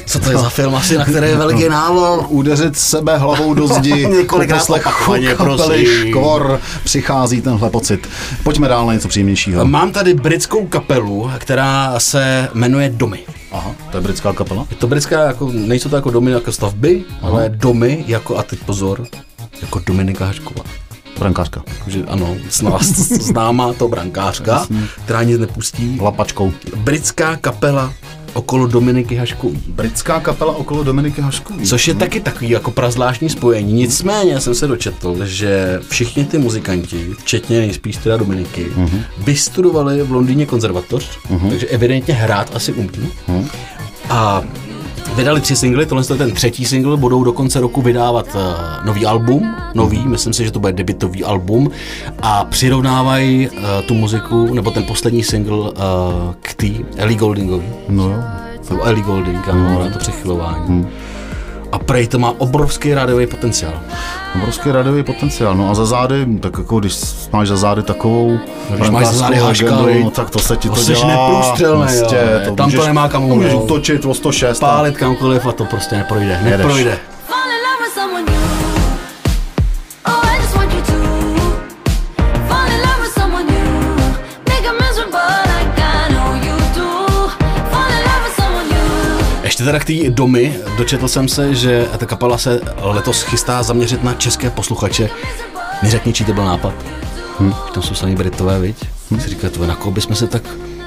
Co to je za film asi, na které je veliký nával? udeřit sebe hlavou do zdi. (laughs) Několikrát opakovaně, prosím. Škvor přichází tenhle pocit. Pojďme dál na něco příjemnějšího. Mám tady britskou kapelu, která se jmenuje Domy. Aha, to je britská kapela? Je to britská, jako, nejsou to jako domy jako stavby, ale domy jako, a teď pozor, jako Dominika Hašková. Brankářka. Takže ano, zná, (laughs) známá to brankářka, která nic nepustí. Lapačkou. Britská kapela okolo Dominiky Haškový. Britská kapela okolo Dominiky Haškový. Což je taky takový jako prazvláštní spojení. Nicméně jsem se dočetl, že všichni ty muzikanti, včetně nejspíš teda Dominiky, uh-huh. vystudovali v Londýně konzervatoř, uh-huh. takže evidentně hrát asi umí. Uh-huh. A vydali tři singly, tohle je ten třetí single, budou do konce roku vydávat uh, nový album, nový, myslím si, že to bude debitový album a přirovnávají uh, tu muziku, nebo ten poslední single uh, k té Ellie Goldingovi. No jo. Nebo Ellie Golding, ano, na to přechylování. Hmm. A prej to má obrovský rádiový potenciál. Obrovský rádiový potenciál. No a za zády, tak jako když máš za zády takovou když máš za zády Haška, no, tak to se ti to, To seš dělá. prostě, jo. Tam to nemá kam to můžeš umnout. útočit o 106. a- Pálit kamkoliv a to prostě neprojde. Neprojde. Fall Ještě teda k té domy, dočetl jsem se, že ta kapela se letos chystá zaměřit na české posluchače. Neřekni, čí to byl nápad. Hm. Tam jsou samý Britové, viď? Hm. Si říká, to na koho bychom se tak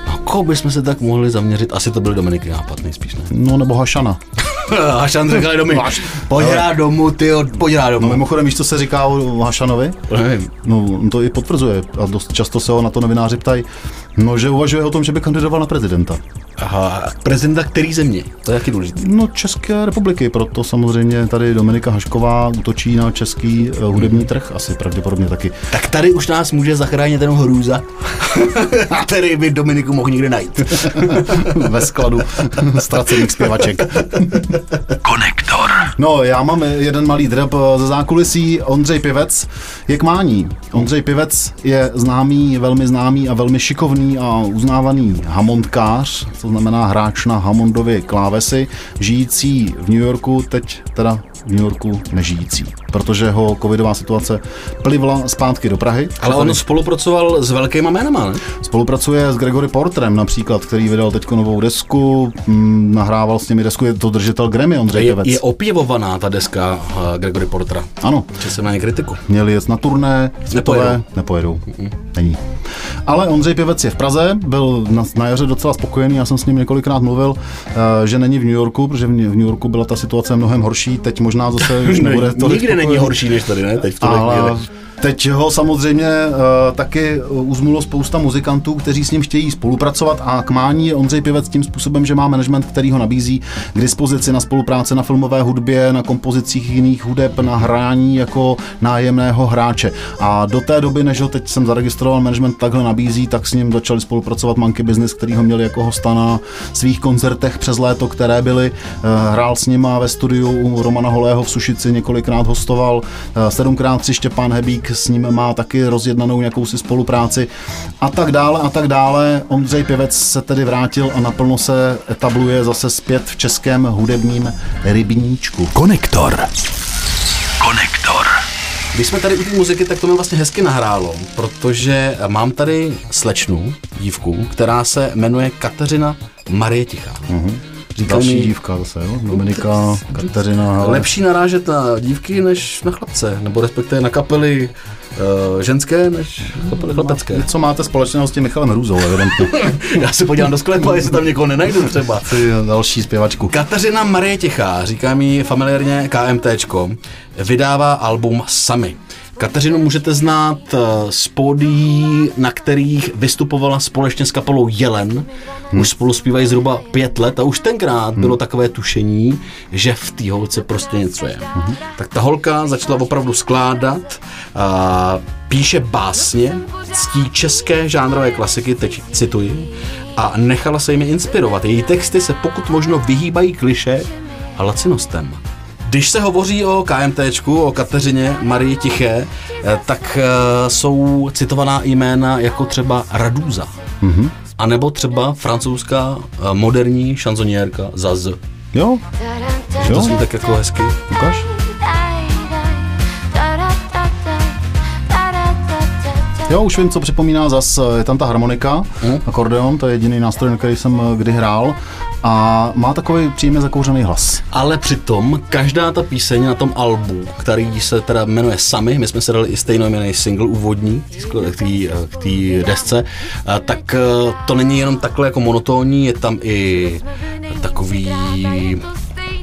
na koho bychom se tak mohli zaměřit? Asi to byl Dominiky nápad, nejspíš ne. No nebo Hašana. (laughs) Hašan říkal domy. Pojď hrát domů, ty pojď hrát No domů. mimochodem, víš, co se říká o Hašanovi? Nevím. No, on to i potvrzuje a dost často se ho na to novináři ptají, no, že uvažuje o tom, že by kandidoval na prezidenta. Aha, prezidenta který země? To je taky důležité. No, České republiky, proto samozřejmě tady Dominika Hašková útočí na český uh, hudební trh, asi pravděpodobně taky. Tak tady už nás může zachránit ten hrůza, (laughs) který by Dominiku mohl někde najít. (laughs) Ve skladu ztracených zpěvaček. Konektor. No, já mám jeden malý drb eh, ze zákulisí. Ondřej Pivec je k mání. Ondřej Pivec je známý, velmi známý a velmi šikovný a uznávaný hammondkář, to znamená hráč na Hammondově klávesy, žijící v New Yorku, teď teda v New Yorku nežijící, protože ho covidová situace plivla zpátky do Prahy. Ale on spolupracoval s velkýma jménama, ne? Spolupracuje s Gregory Porterem například, který vydal teď novou desku, mm, nahrával s nimi desku, je to držitel Grammy Ondřej Je, je opěvovaná ta deska uh, Gregory Portera. Ano, Že se má kritiku. měli jet na turné, světové, Nepojedou. nepojedou. Není. Ale Ondřej Pivec je v Praze, byl na, na jaře docela spokojený, já jsem s ním několikrát mluvil, eh, že není v New Yorku, protože v New v New Yorku byla ta situace mnohem horší, teď možná zase už (laughs) nebude tolik Nikdy není horší než tady, ne? Teď v tuhle Ale chvíli. Teď ho samozřejmě uh, taky uzmulo spousta muzikantů, kteří s ním chtějí spolupracovat a k mání je Ondřej Pivec tím způsobem, že má management, který ho nabízí k dispozici na spolupráce na filmové hudbě, na kompozicích jiných hudeb, na hrání jako nájemného hráče. A do té doby, než ho teď jsem zaregistroval, management takhle nabízí, tak s ním začali spolupracovat Monkey Business, který ho měli jako hosta na svých koncertech přes léto, které byly. Eh, Hrál s nima ve studiu u Romana Holého v Sušici, několikrát hostoval, eh, sedmkrát tři Štěpán Hebík s ním má taky rozjednanou nějakou si spolupráci a tak dále a tak dále. Ondřej Pěvec se tedy vrátil a naplno se etabluje zase zpět v českém hudebním rybníčku. Konektor. Konektor. Když jsme tady u té muziky, tak to mi vlastně hezky nahrálo, protože mám tady slečnu, dívku, která se jmenuje Kateřina Marie Tichá. Mm-hmm. Říkal Další mi, dívka zase, jo? Dominika, Kateřina, hele. lepší narážet na dívky než na chlapce, nebo respektive na kapely uh, ženské než kapely chlapecké. Co máte společného s tím Michalem Hrůzou, evidentně. (laughs) Já se podívám do sklepa, jestli tam někoho nenajdu třeba. Ty další zpěvačku. Kateřina Marie Tichá, říká mi familiárně KMTčko, vydává album Sami. Kateřinu můžete znát eh, z pódií, na kterých vystupovala společně s kapelou Jelen. Už spolu zpívají zhruba pět let a už tenkrát bylo takové tušení, že v té holce prostě něco je. Tak ta holka začala opravdu skládat, a píše básně, ctí české žánrové klasiky, teď cituji, a nechala se jimi inspirovat. Její texty se pokud možno vyhýbají kliše a lacinostem. Když se hovoří o KMTčku, o Kateřině Marii Tiché, eh, tak eh, jsou citovaná jména jako třeba Radúza. Mm-hmm. A nebo třeba francouzská eh, moderní šanzoniérka Zaz. Jo, To jo, zní tak jako hezky. ukáž. Jo, už vím, co připomíná zas, je tam ta harmonika, Mhm. akordeon, to je jediný nástroj, na který jsem eh, kdy hrál a má takový příjemně zakouřený hlas. Ale přitom každá ta píseň na tom albu, který se teda jmenuje Sami, my jsme se dali i stejnojmenný single úvodní k té- té desce, tak eh, to není jenom takhle jako monotónní, je tam i takový,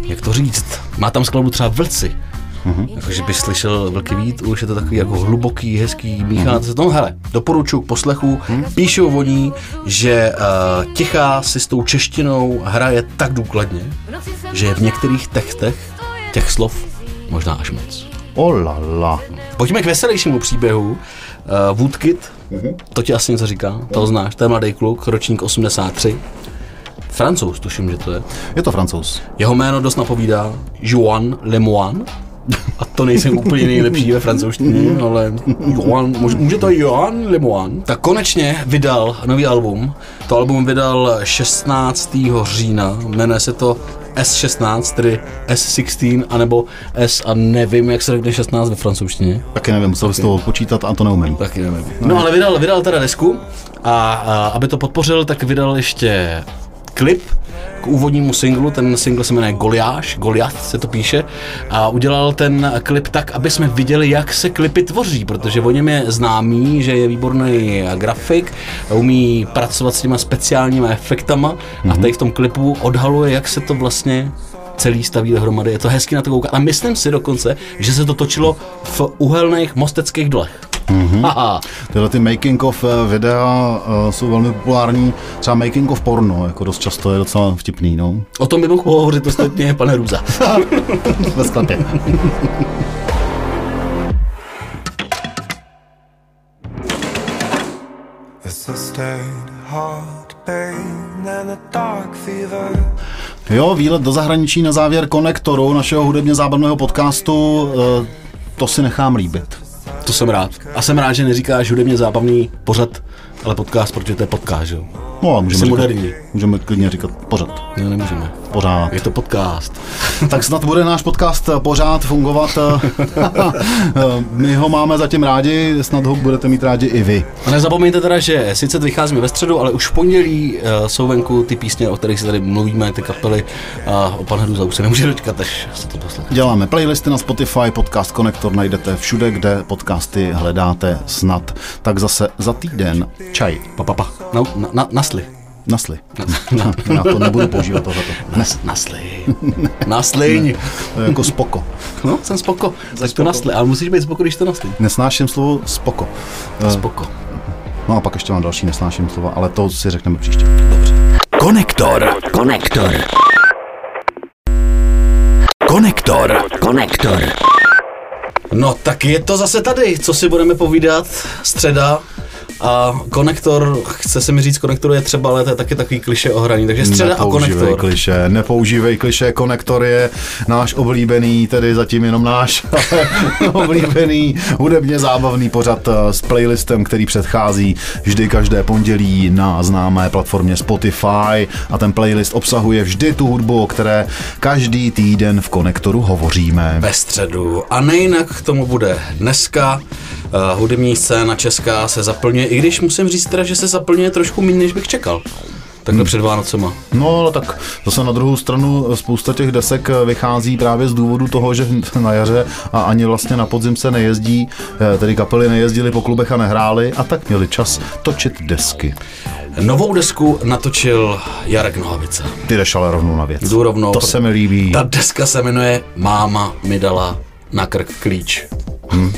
jak to říct, má tam skladbu třeba vlci. Mhm. Mm-hmm. Jakože bys slyšel velký vít, už je to takový jako hluboký, hezký, míchá se. No hele, doporučuji k poslechu. Mhm. Píšou o ní, že uh, Tichá si s tou češtinou hraje tak důkladně, že je v některých textech těch slov možná až moc. Olala. Pojďme k veselějšímu příběhu. Uh, Woodkid, to ti asi něco říká, to znáš, to je mladý kluk, ročník 83. Francouz, tuším, že to je. Je to francouz. Jeho jméno dost napovídá Joan Lemoine. A to nejsem úplně nejlepší ve francouzštině, ale Joan, může, může to Joan Lemoine. Tak konečně vydal nový album. To album vydal 16. října. Jmenuje se to S16, tedy S16, anebo S a nevím, jak se řekne 16 ve francouzštině. Taky nevím, musel z toho odpočítat a to neumím. Taky nevím. No ale vydal, vydal teda desku a, a aby to podpořil, tak vydal ještě klip k úvodnímu singlu, ten single se jmenuje Goliáš, Goliath se to píše a udělal ten klip tak, aby jsme viděli, jak se klipy tvoří, protože o něm je známý, že je výborný grafik, umí pracovat s těma speciálníma efektama a tady v tom klipu odhaluje, jak se to vlastně celý staví dohromady. Je to hezky na to koukat. A myslím si dokonce, že se to točilo v uhelných mosteckých dolech. Mm-hmm. Tyhle ty making of eh, videa eh, jsou velmi populární, třeba making of porno, jako dost často je docela vtipný, no. O tom by mohl pohovořit ostatně pane Růza. (laughs) Ve sklepě. Jo, výlet do zahraničí na závěr konektoru našeho hudebně zábavného podcastu, eh, to si nechám líbit. To jsem rád. A jsem rád, že neříkáš hudebně zábavný pořad, ale podcast, protože to je podcast, že jo? No a můžeme, říkat, moderní. můžeme klidně říkat pořad. Ne, nemůžeme. Pořád. Je to podcast. (laughs) Tak snad bude náš podcast eh, pořád fungovat. eh, (laughs) My ho máme zatím rádi, snad ho budete mít rádi i vy. A nezapomeňte teda, že sice vycházíme ve středu, ale už v pondělí uh, jsou venku ty písně, o kterých si tady mluvíme, ty kapely a o pan Hruza už se nemůže dočkat, až se to poslechne. Děláme playlisty na Spotify, podcast Konektor najdete všude, kde podcasty hledáte snad. Tak zase za týden. Čaj. Pa, pa, pa. Na, na, na, nasli. Nasli. Na, já to nebudu používat tohleto. Nas, nasli. Nasliň. To je jako spoko. No, jsem spoko. Tak to nasli, ale musíš být spoko, když to nasli. Nesnáším slovo spoko. Eh, Spoko. No a pak ještě mám další nesnáším slova, ale to si řekneme příště. Konektor. Konektor. Konektor. Konektor. No tak je to zase tady, co si budeme povídat, středa. A konektor, chce se mi říct, konektor je třeba, ale to je taky takový kliše o hraní, takže středa a konektor. kliše, nepoužívej kliše, konektor je náš oblíbený, tedy zatím jenom náš, (laughs) oblíbený hudebně zábavný pořad eh, s playlistem, který předchází vždy každé pondělí na známé platformě Spotify a ten playlist obsahuje vždy tu hudbu, o které každý týden v konektoru hovoříme. ve středu. A nejinak k tomu bude dneska. Uh, hudební scéna česká se zaplňuje, i když musím říct teda, že se zaplňuje trošku méně, než bych čekal. Takhle před Vánocema. No, ale tak zase na druhou stranu spousta těch desek vychází právě z důvodu toho, že (laughs) na jaře a ani vlastně na podzim se nejezdí, eh, tedy kapely nejezdily po klubech a nehrály a tak měli čas točit desky. Novou desku natočil Jarek Nohavica. Ty jdeš ale rovnou na věc. Jdu rovnou. To se mi líbí. Ta deska se jmenuje Máma mi dala na krk klíč. (laughs)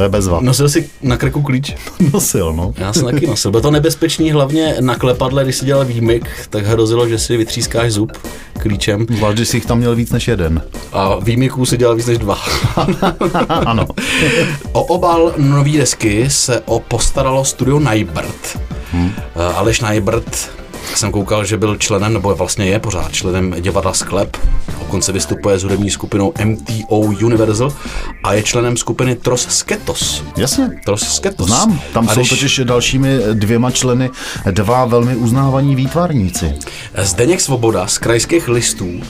To je bezva. Nosil jsi na krku klíč? (laughs) Nosil, no. Já jsem taky nosil. Bylo to nebezpečný hlavně na klepadle, když si dělal výmyk, tak hrozilo, že si vytřískáš zub klíčem Zvlášť, že jsi jich tam měl víc než jeden. a výmyků si dělal víc než dva. (laughs) ano. O obal nový desky se o postaralo studio Najbrt. Hmm. Aleš Najbrt jsem koukal, že byl členem, nebo vlastně je pořád členem divadla Sklep. Dokonce vystupuje s hudební skupinou MTO Universal a je členem skupiny Tros Sketos. Jasně. Tros Sketos. Znám, tam a jsou když totiž dalšími dvěma členy dva velmi uznávaní výtvarníci. Zdeněk Svoboda z krajských listů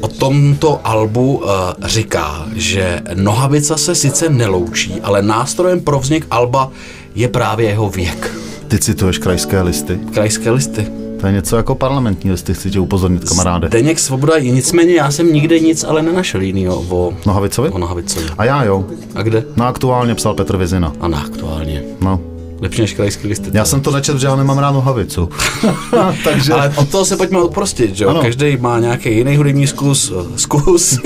o tomto albu uh, říká, že Nohavica se sice neloučí, ale nástrojem pro vznik alba je právě jeho věk. Ty cituješ krajské listy. Krajské listy. To je něco jako parlamentní listy, chci tě upozornit, kamaráde. Deněk Svoboda, nicméně já jsem nikde nic ale nenašel jinýho o, Nohavicovi? o Nohavicovi. A já jo. A kde? No aktuálně psal Petr Vizina. A na aktuálně. No. Lepší než krajský listy. Já jsem to nečetl, že já nemám rád nohavicu. (laughs) Takže... Ale od toho se pojďme odprostit, že jo? Každý má nějaký jiný hudební zkus. eh, zkus.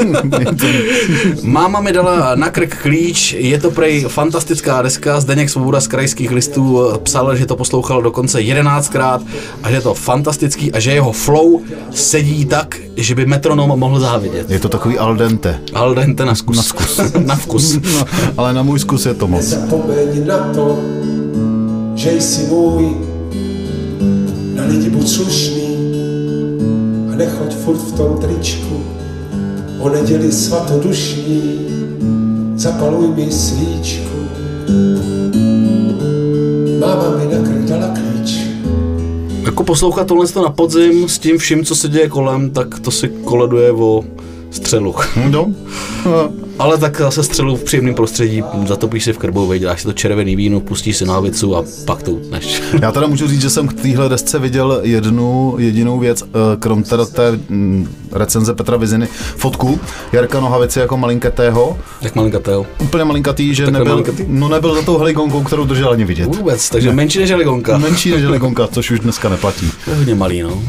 (laughs) Máma mi dala na krk klíč, je to prej fantastická deska. Zdeněk Svoboda z krajských listů eh, psal, že to poslouchal dokonce jedenáctkrát a že je to fantastický a že jeho flow sedí tak, že by metronom mohl závidět. Je to takový al dente. Al dente na zkus. Na zkus. (laughs) na vkus. No, ale na můj zkus je to moc. Že jsi můj, na lidi buď slušný a nechoď furt v tom tričku. O neděli svatodušní, zapaluj mi svíčku. Máma mi na krk dala klíč, Jako poslouchat tohle na podzim s tím vším, co se děje kolem, tak to si koleduje o střelu. No, (laughs) Ale tak zase střelu v příjemném prostředí, zatopíš si v krbovi, děláš si to červený víno, pustíš si na hlavicu a pak to utneš. (laughs) Já teda můžu říct, že jsem k téhle desce viděl jednu jedinou věc, eh, krom teda té mm, recenze Petra Viziny, fotku Jarka Nohavici jako malinkatého, Jak malinkatého. úplně malinkatý, že Takhle nebyl, malinkatý? no nebyl za tou heligonkou, kterou držel ani vidět. Vůbec, takže menší než heligonka. Menší než heligonka, což už dneska neplatí. To je hodně malý, no.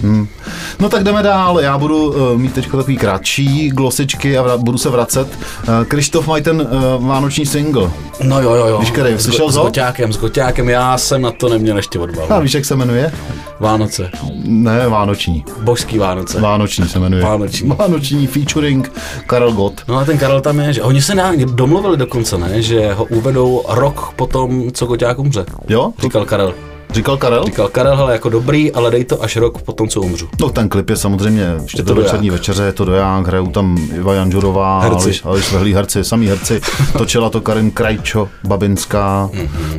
No tak jdeme dál, já budu uh, mít teď takový kratší glosičky a vra- budu se vracet. Uh, Krištof mají ten uh, vánoční single. No jo, jo, jo. Víš, který? S Slyšel go- s jsi ho? Goťákem, s Goťákem, já jsem na to neměl ještě A odvahu. víš, jak se jmenuje? Vánoce. Ne, Vánoční. Božský Vánoce. Vánoční se jmenuje. Vánoční. Vánoční featuring Karel Gott. No a ten Karel tam je, že oni se nějak domluvili dokonce, ne, že ho uvedou rok potom, co Goťák umře. Jo? Říkal Karel. Říkal Karel? Říkal Karel, hele, jako dobrý, ale dej to až rok potom, co umřu. No ten klip je samozřejmě to do večerní večeře, je to doják, hrajou tam Iva Janžurová, Herci. Aleš, Aleš Vehlý herci, samý herci, (laughs) točila to Karin Krajčo, Babinská,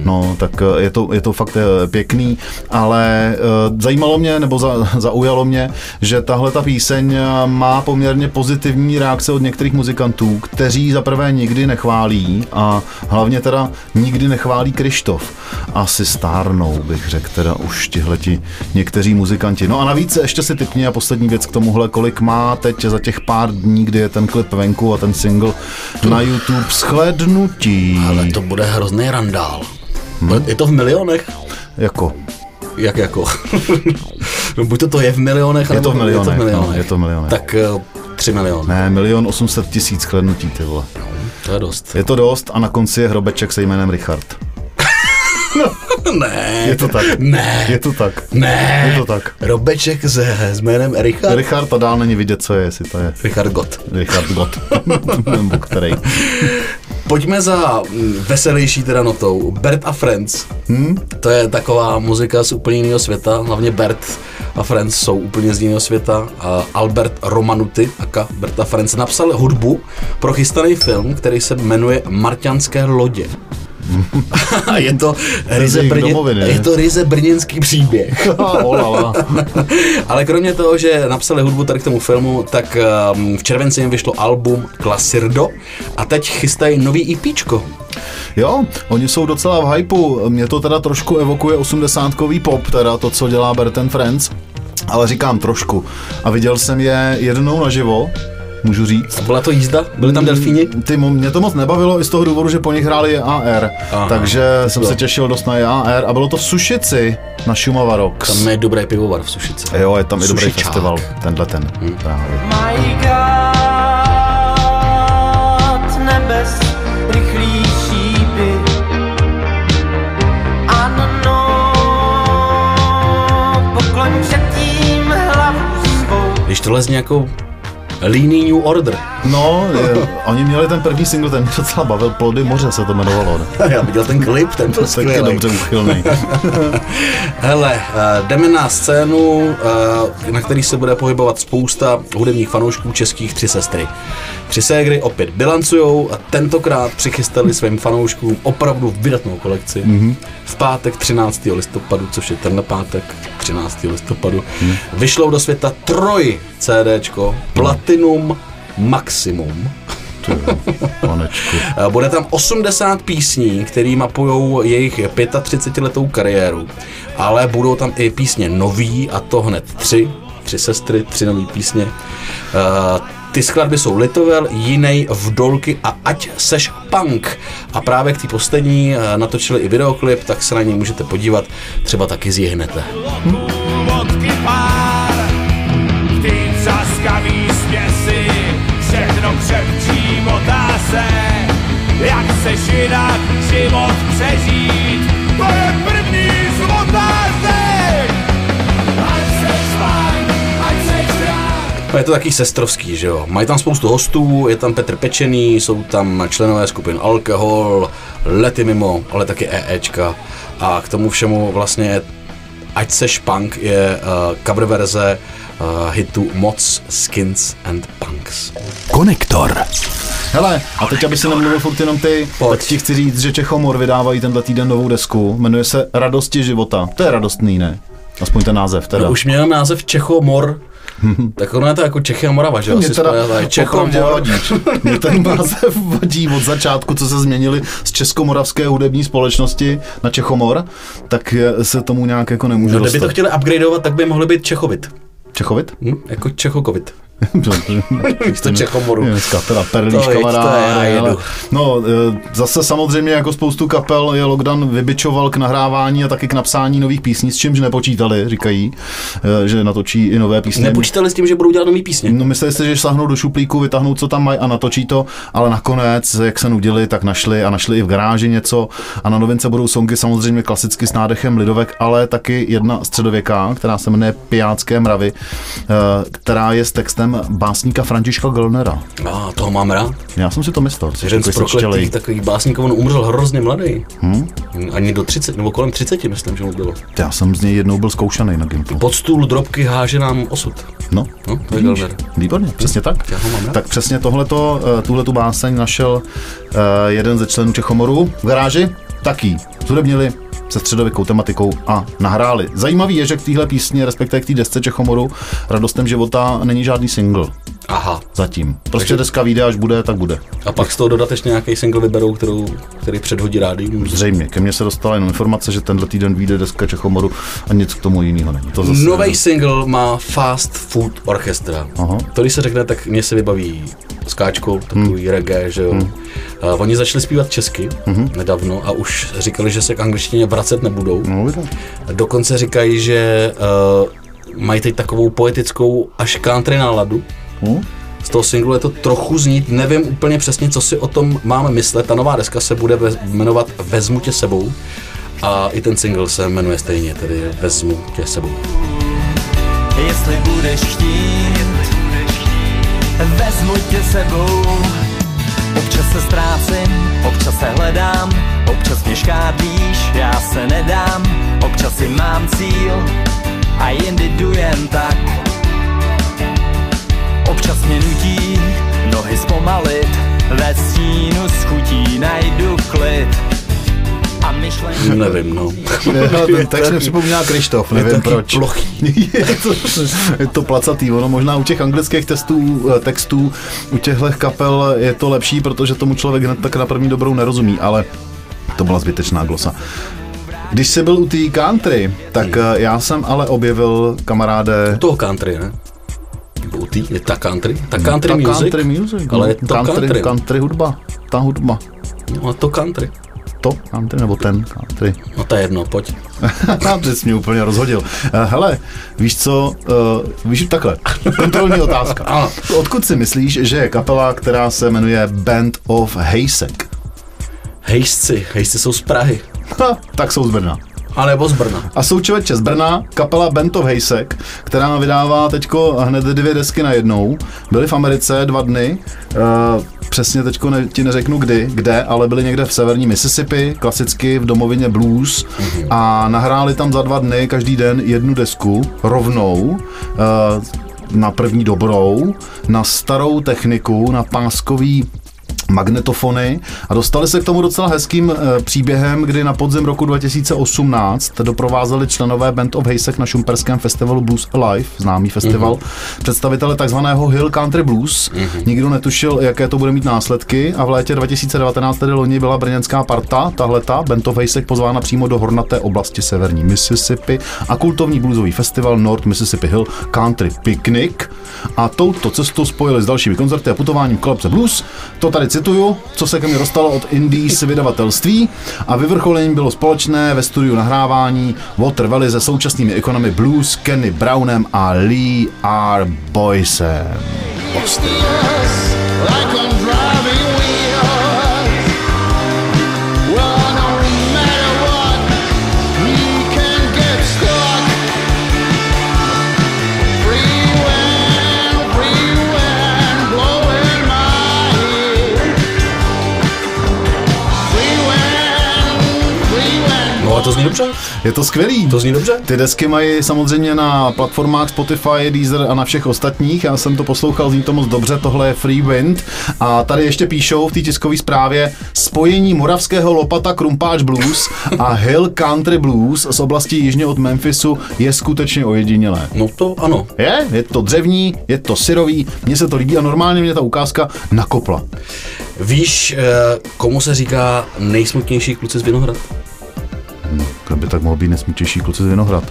no tak eh, je to, je to fakt eh, pěkný, ale eh, zajímalo mě, nebo za, (laughs) zaujalo mě, že tahle ta píseň má poměrně pozitivní reakce od některých muzikantů, kteří za prvé nikdy nechválí a hlavně teda nikdy nechválí Krištof. Asi stárnou, bych řekl, teda už tihleti někteří muzikanti. No a navíc ještě si typni a poslední věc k tomuhle, kolik má teď za těch pár dní, kdy je ten klip venku a ten single na YouTube shlednutí. Ale to bude hrozný randál. Hmm. Je to v milionech? Jako, Jak jako? (laughs) no buď to, to je v milionech, je to v milionech, je to v no, milionech. je to v milionech. Tak uh, 3 miliony. Ne, milion 800 tisíc shlednutí, ty vole. To je dost. Je to dost a na konci je hrobeček se jménem Richard. (laughs) Ne. Je to tak. Ne. Je to tak. Ne. Je to tak. Robeček s, s jménem Richard. Richard a dál není vidět, co je, jestli to je Richard Gott. Richard Gott. (laughs) Nebo který. Pojďme za mm, veselější teda notou. Bert a Friends. Hmm? To je taková muzika z úplně jiného světa. Hlavně Bert a Friends jsou úplně z jiného světa. A Albert Romanuty, aka Bert a Friends, napsal hudbu pro chystaný film, který se jmenuje Marťanské lodě. Je to ryze, brně, je to ryze brněnský příběh. (laughs) Olala. (laughs) Ale kromě toho, že napsali hudbu tady k tomu filmu, tak um, v červenci jim vyšlo album Klasirdo a teď chystají nový EPčko. Jo, oni jsou docela v hypeu. Mě to teda trošku evokuje osmdesátkový pop, teda to, co dělá Bert and Friends. Ale říkám trošku. A viděl jsem je jednou naživo, můžu říct. Byla to jízda? Byli tam delfíni? Ty, mě to moc nebavilo i z toho důvodu, že po nich hráli AR. Aha, takže jsem bylo. se těšil dost na AR a bylo to v Sušici na Šumava Rocks. Tam je dobrý pivovar v Sušice. Jo, je tam i dobrý Sušičák. festival, tenhle ten. Hmm. Právě. My God, nebes, rychlý šípy. Když tohle zní jako Leaning New Order. No, je, oni měli ten první single, ten mě docela bavil, Plody moře se to jmenovalo. Ne? (laughs) Já viděl ten klip, ten byl Taky skvělý. dobře uchylný. (laughs) Hele, uh, jdeme na scénu, uh, na který se bude pohybovat spousta hudebních fanoušků českých Tři sestry. Tři ségry opět bilancujou a tentokrát přichystali svým fanouškům opravdu vydatnou kolekci. Mm-hmm. V pátek 13. listopadu, což je tenhle pátek 13. listopadu, mm. vyšlo do světa troj CDčko Platinum Maximum. Panečku. (laughs) Eh, Bude tam 80 písní, které mapujou jejich 35-letou kariéru, ale budou tam i písně nový a to hned tři, tři sestry, tři nové písně. Ty skladby jsou Litovel, Jinej, Vdolky a Ať seš punk. A právě k té poslední eh, natočili i videoklip, tak se na něj můžete podívat, třeba taky zjihnete. v směsi, všechno se, jak jinak život přežít, je to taky sestrovský, že jo. Mají tam spoustu hostů, je tam Petr Pečený, jsou tam členové skupin Alkohol, Lety mimo, ale taky EEčka. A k tomu všemu vlastně Ať seš punk je uh, cover verze uh, hitu Moc, Skins and Punks. Konektor. Hele, a teď, aby se nemluvil furt jenom ty, Pojď. tak ti chci říct, že Čechomor vydávají tenhle týden novou desku, jmenuje se Radosti života. To je radostný, ne? Aspoň ten název teda. No, už měl název Čechomor, (laughs) tak ono je to jako Čechy a Morava, že? Mě teda Čechomor. vadí. Mě ten název vadí od začátku, co se změnili z Českomoravské hudební společnosti na Čechomor, tak se tomu nějak jako nemůže No, kdyby to chtěli upgradeovat, tak by mohli být Čechovit. Čechovit? Hm? Jako Čechokovit. Místo Čechomoru. Dneska teda perlíš kamarád. ale- No, e, zase samozřejmě jako spoustu kapel je Lockdown vybičoval k nahrávání a taky k napsání nových písní, s čímž nepočítali, říkají, e, že natočí i nové písně. Nepočítali s tím, že budou dělat nový písně. No mysleli si, že šláhnou do šuplíku, vytáhnou, co tam mají a natočí to, ale nakonec, jak se nudili, tak našli a našli i v garáži něco a na novince budou songy samozřejmě klasicky s nádechem lidovek, ale taky jedna středověká, která se jmenuje Pijácké mravy, eh, která je s textem básníka Františka Gelnera. A toho mám rád. Já jsem si to myslel. Jeden z prokletých takových básníků, on umřel hrozně mladý. Hm? Ani do 30, nebo kolem 30, myslím, že mu bylo. Já jsem z něj jednou byl zkoušaný na Gimplu. Pod stůl drobky háže nám osud. No, No, to je výborně, přesně tak. Já ho mám rád. Tak přesně tohleto, eh, tuhletu báseň našel eh, jeden ze členů Čechomoru v garáži, taky zhudebnili se středověkou tematikou a nahráli. Zajímavý je, že k téhle písni, respektive k té desce Čechomoru, Radostem života není žádný single Aha. zatím. Prostě Takže- deska vyjde, až bude, tak bude. A pak z toho dodatečně nějaký single vyberou, kterou, který předhodí rádi. Zřejmě. Ke mně se dostala jenom informace, že tenhle týden vyjde deska Čechomoru a nic k tomu jiného není. To zase Nový single má Fast Food Orchestra. Aha. To, když se řekne, tak mě se vybaví skáčkou, takový hmm. reggae, že jo. Hmm. Uh, oni začali zpívat česky hmm. nedávno a už říkali, že se k angličtině vracet nebudou. No. Dokonce říkají, že uh, mají teď takovou poetickou až country náladu. Hm? Z toho singlu je to trochu znít, nevím úplně přesně, co si o tom máme myslet. Ta nová deska se bude jmenovat Vezmu tě sebou a i ten single se jmenuje stejně, tedy Vezmu tě sebou. Jestli budeš chtít, vezmu tě sebou. Občas se ztrácím, občas se hledám, občas mě škádlíš, já se nedám, občas si mám cíl a jindy jdu jen tak. Občas mě nutí nohy zpomalit, ve stínu s chutí najdu klid. A myšlenky Nevím, no. No, (laughs) ten text mi připomíná Krištof, nevím taky proč. plochý. (laughs) je, to, je to placatý, ono možná u těch anglických testů, eh, textů, u těchto kapel je to lepší, protože tomu člověk hned tak na první dobrou nerozumí, ale to byla zbytečná glosa. Když jsi byl u té country, tak eh, já jsem ale objevil kamaráde... toho country, ne? Tý, je ta country? Ta country ta music? country music, ale no, je to country, country. country hudba, ta hudba. No, a to country. To country nebo ten country. No to je jedno, pojď. (laughs) Ty jsi mě úplně rozhodil. Eh, Hele, víš co, uh, víš takhle, kontrolní otázka. (laughs) Ano. Odkud si myslíš, že je kapela, která se jmenuje Band of Hejsek? Hejsci, hejsci jsou z Prahy. Ha, tak jsou z Brna. A nebo z Brna. A jsou člověče z Brna, kapela Band of Hejsek, která vydává teďko hned dvě desky na jednou. Byli v Americe dva dny, uh, přesně teďko ne, ti neřeknu kdy, kde, ale byli někde v severní Mississippi, klasicky v domovině blues Mhm. a nahráli tam za dva dny každý den jednu desku rovnou. Uh, na první dobrou, na starou techniku, na páskový magnetofony a dostali se k tomu docela hezkým e, příběhem, kdy na podzim roku 2018 doprovázeli členové Band of Hejsek na šumperském festivalu Blues Alive, známý festival, mm-hmm. představitele takzvaného Hill Country Blues. Mm-hmm. Nikdo netušil, jaké to bude mít následky a v létě 2019, tedy loni, byla brněnská parta, tahleta, Band of Hejsek pozvána přímo do hornaté oblasti severní Mississippi a kultovní bluesový festival North Mississippi Hill Country Picnic a touto cestou spojili s dalšími koncerty a putováním kolapse blues. To tady cituju, co se ke mně dostalo od Indies vydavatelství a vyvrcholením bylo společné ve studiu nahrávání Water Valley se současnými ikonami blues Kenny Brownem a Lee R. Boysem. Boston. To zní dobře. Je to skvělý. To zní dobře. Ty desky mají samozřejmě na platformách Spotify, Deezer a na všech ostatních. Já jsem to poslouchal, zní to moc dobře, tohle je Free Wind. A tady ještě píšou v té tiskové zprávě spojení moravského lopata Krumpáč Blues a Hill Country Blues z oblasti jižně od Memphisu je skutečně ojedinělé. No to ano. Je, je to dřevní, je to syrový, mně se to líbí a normálně mě ta ukázka nakopla. Víš, eh, komu se říká nejsmutnější kluci z Vinohrad? To by tak mohl být nesmutnější kluci z Vinohrad.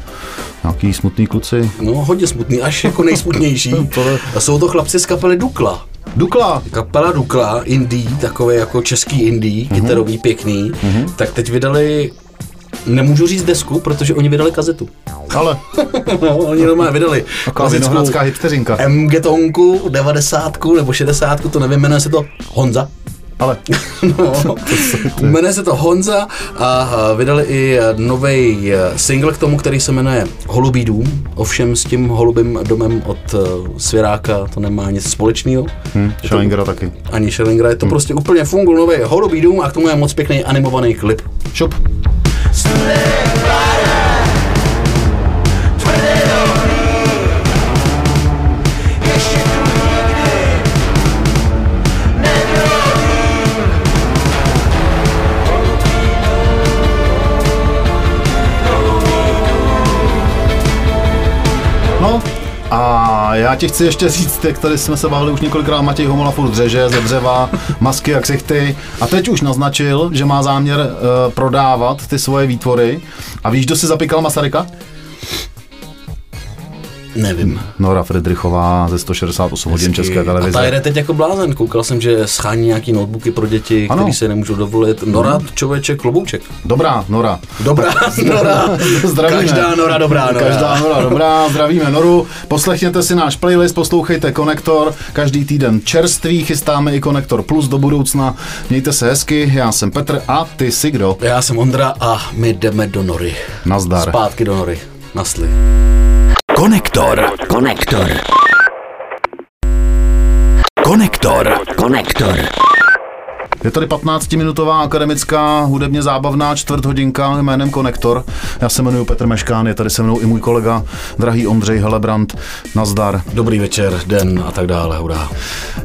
Nějaký smutný kluci. No, hodně smutný, až jako nejsmutnější. (laughs) A jsou to chlapci z kapely Dukla. Dukla. Kapela Dukla, indie, takový jako český indie, Mhm. kytarový, pěkný, tak teď vydali Nemůžu říct desku, protože oni vydali kazetu. Ale. (laughs) no, oni normálně vydali Taková vinohradská hipsteřinka. MG Tonku, 90 nebo 60, to nevím, jmenuje se to Honza. Ale. (laughs) no, (laughs) jmenuje se to Honza a vydali i nový single k tomu, který se jmenuje Holubý dům. Ovšem s tím holubým domem od eh, Svěráka to nemá nic společného. Hm, Schellingera taky. Ani Schellingera, je to prostě úplně fungul nový Holubý dům a k tomu je moc pěkný animovaný klip. Šup. No, já ti chci ještě říct, jak tady jsme se bavili už několikrát, Matěj Homola furt dřeže ze dřeva, masky jak ksichty. A teď už naznačil, že má záměr uh, prodávat ty svoje výtvory. A víš, kdo si zapíkal Masaryka? Nevím. Nora Friedrichová ze 168 hodin České A televize. ta jede teď jako blázen. Koukal jsem, že schání nějaký notebooky pro děti, Ano. které se nemůžou dovolit. Nora, člověče, klobouček. Dobrá, Nora. Dobrá (laughs) Nora. Zdravíme. Každá Nora dobrá Nora. Každá Nora dobrá, zdravíme Noru. Poslechněte si náš playlist, poslouchejte Konektor. Každý týden čerstvý, chystáme i Konektor Plus do budoucna. Mějte se hezky, já jsem Petr a ty jsi kdo? Já jsem Ondra a my jdeme do nory. Nazdar. Zpátky do nory. Nasli. Konektor. Konektor. Konektor. Konektor. Je tady 15-minutová akademická hudebně zábavná čtvrthodinka jménem Konektor. Já se jmenuji Petr Meškán, je tady se mnou i můj kolega, drahý Ondřej Helebrant. Nazdar. Dobrý večer, den a tak dále, hurá.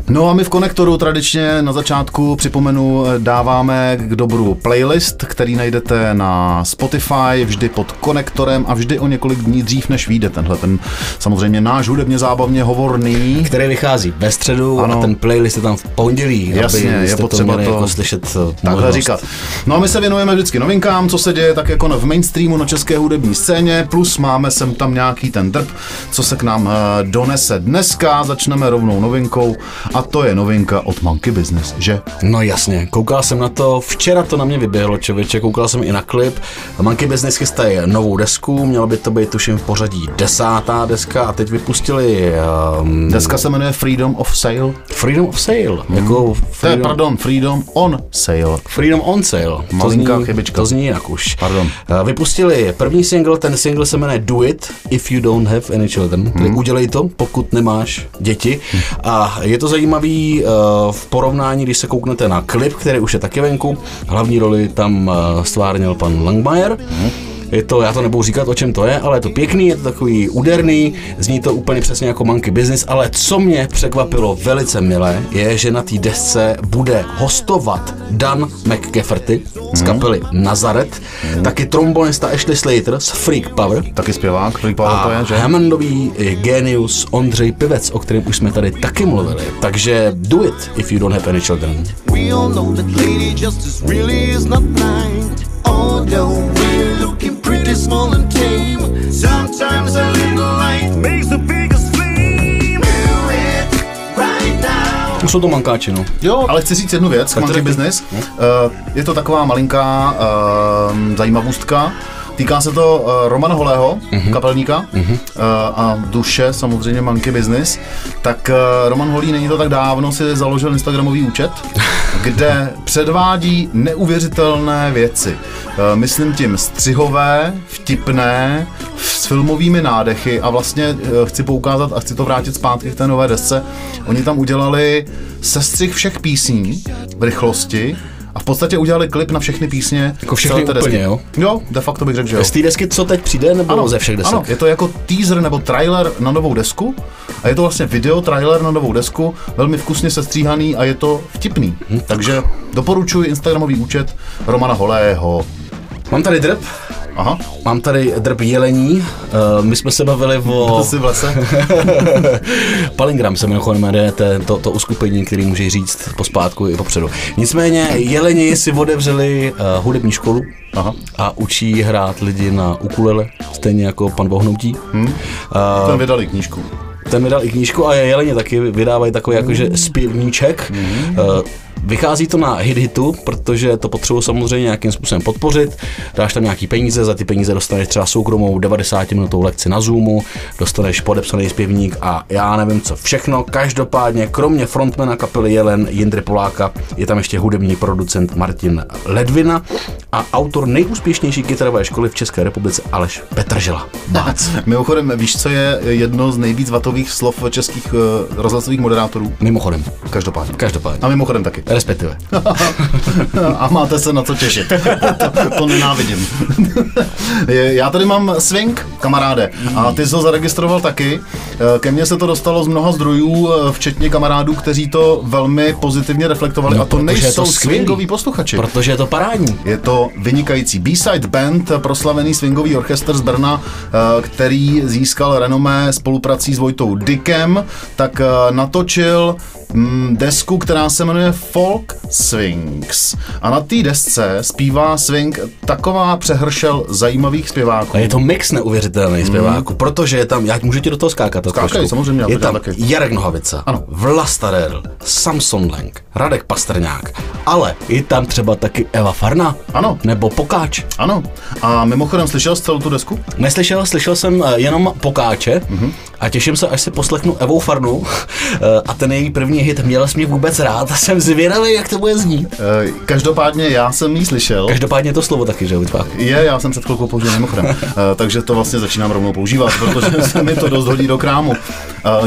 No a my v Konektoru tradičně na začátku připomenu, dáváme k dobru playlist, který najdete na Spotify vždy pod Konektorem a vždy o několik dní dřív, než vyjde tenhle ten samozřejmě náš hudebně zábavně hovorný. Který vychází ve středu Ano. a ten playlist je tam v pondělí. Jasně, aby je potřeba měli to jako slyšet eh, Takhle říkat. No a my se věnujeme vždycky novinkám, co se děje tak jako v mainstreamu na české hudební scéně, plus máme sem tam nějaký ten drb, co se k nám eh, donese dneska. Začneme rovnou novinkou a to je novinka od Monkey Business, že? No jasně, koukal jsem na to, včera to na mě vyběhlo, člověče, koukal jsem i na klip. Monkey Business chystají novou desku, měla by to být tuším v pořadí desátá deska a teď vypustili um, Deska se jmenuje Freedom of Sale. Freedom of Sale, jako To je, Freedom, pardon, Freedom on Sale. Freedom on Sale. Malinká to zní, chybička. To zní jinak už. Pardon. Eh, Vypustili první single, ten single se jmenuje Do It If You Don't Have Any Children, tedy udělej to, pokud nemáš děti. A je to zajímavý eh, v porovnání, když se kouknete na klip, který už je taky venku. Hlavní roli tam eh, stvárnil pan Langmajer. Je to, já to nebudu říkat, o čem to je, ale je to pěkný, je to takový úderný, zní to úplně přesně jako Monkey Business, ale co mě překvapilo velice milé, je, že na té desce bude hostovat Dan McGafferty z kapely Nazaret, taky trombonista Ashley Slater z Freak Power, Taky zpěvák, Freak Power a to je, že? Hammondový genius Ondřej Pivec, o kterém už jsme tady taky mluvili. Takže do it if you don't have any children. We all know that Lady Justice really is not blind. Although we're pretty small and tame, sometimes a little light makes the biggest flame. Do it right now. Už jsou to mankáči, no. Jo, ale chci říct jednu věc, Monkey. Business. Uh, je to taková malinká uh, zajímavostka. Týká se to uh, Romana Holého, Mhm. kapelníka, uh, a duše samozřejmě Monkey Business. Tak uh, Roman Holý není to tak dávno si založil Instagramový účet, (laughs) kde předvádí neuvěřitelné věci. Uh, myslím tím střihové, vtipné, s filmovými nádechy a vlastně uh, chci poukázat a chci to vrátit zpátky k té nové desce. Oni tam udělali sestřih všech písní v rychlosti a v podstatě udělali klip na všechny písně. Jako všechny té desky. úplně, jo? Jo, de facto bych řekl, že jo. Z té desky, co teď přijde, nebo ze všech desek? Ano, je to jako teaser nebo trailer na novou desku a je to vlastně video trailer na novou desku, velmi vkusně sestříhaný a je to vtipný. Hm, Takže doporučuji Instagramový účet Romana Holého. Mám tady drb. Aha. Mám tady drb jelení. Uh, my jsme se bavili o... (laughs) To si v lese. (laughs) Palingram se mimochodem jmenuje to, to, to uskupení, který může říct pospátku i popředu. Nicméně jeleni si otevřeli uh, hudební školu Aha. a učí hrát lidi na ukulele, stejně jako pan Bohnoutí. Hmm. Uh, Ten vydali knížku. ten vydal i knížku a jeleně taky vydávají takový jakože zpěvníček. Uh, Vychází to na hit hitu, protože to potřebuji samozřejmě nějakým způsobem podpořit. Dáš tam nějaký peníze, za ty peníze dostaneš třeba soukromou 90 minutovou lekci na Zoomu, dostaneš podepsaný zpěvník a já nevím co všechno. Každopádně, kromě frontmana kapely Jelen Jindry Poláka, je tam ještě hudební producent Martin Ledvina a autor nejúspěšnější kytarové školy v České republice Aleš Petržela. Bác. (laughs) Mimochodem, víš, co je jedno z nejvíc vatových slov českých uh, rozhlasových moderátorů? Mimochodem. Každopádně. Každopádně. A mimochodem taky. Respektive. (laughs) a máte se na co těšit. to, to nenávidím. Já tady mám swing, kamaráde, a ty jsi ho zaregistroval taky. Eh, Ke mně se to dostalo z mnoha zdrojů, eh, včetně kamarádů, kteří to velmi pozitivně reflektovali. No, a to nejsou to swingoví posluchači. Protože je to parádní. Je to vynikající B-side band, proslavený swingový orchestr z Brna, eh, který získal renomé spoluprací s Vojtou Dickem, tak natočil mm, desku, která se jmenuje Folk Swings. A na té desce zpívá swing taková přehršel zajímavých zpěváků. A je to mix neuvěřitelný zpěváků, protože je tam, já můžu ti do toho skákat. tak Skákej, samozřejmě, to Je tam taky. Jarek Nohavica, Ano. Vlasta Redl, Samson Lang, Radek Pastrňák, ale je tam třeba taky Eva Farna, Ano. nebo Pokáč. Ano. A mimochodem, slyšel jsi celou tu desku? Neslyšel, slyšel jsem eh, jenom Pokáče Mhm. A těším se, až si poslechnu Evou Farnu (laughs) eh, a ten její první hit Měl jsi mě vůbec rád a (laughs) jsem zvědavý, jak to bude znít. Eh, Každopádně já jsem ji slyšel. Každopádně to slovo taky, že jo? Je, já jsem před chvilkou použil mimochodem, uh, (laughs) takže to vlastně začínám rovnou používat, protože se mi to dost hodí do krámu.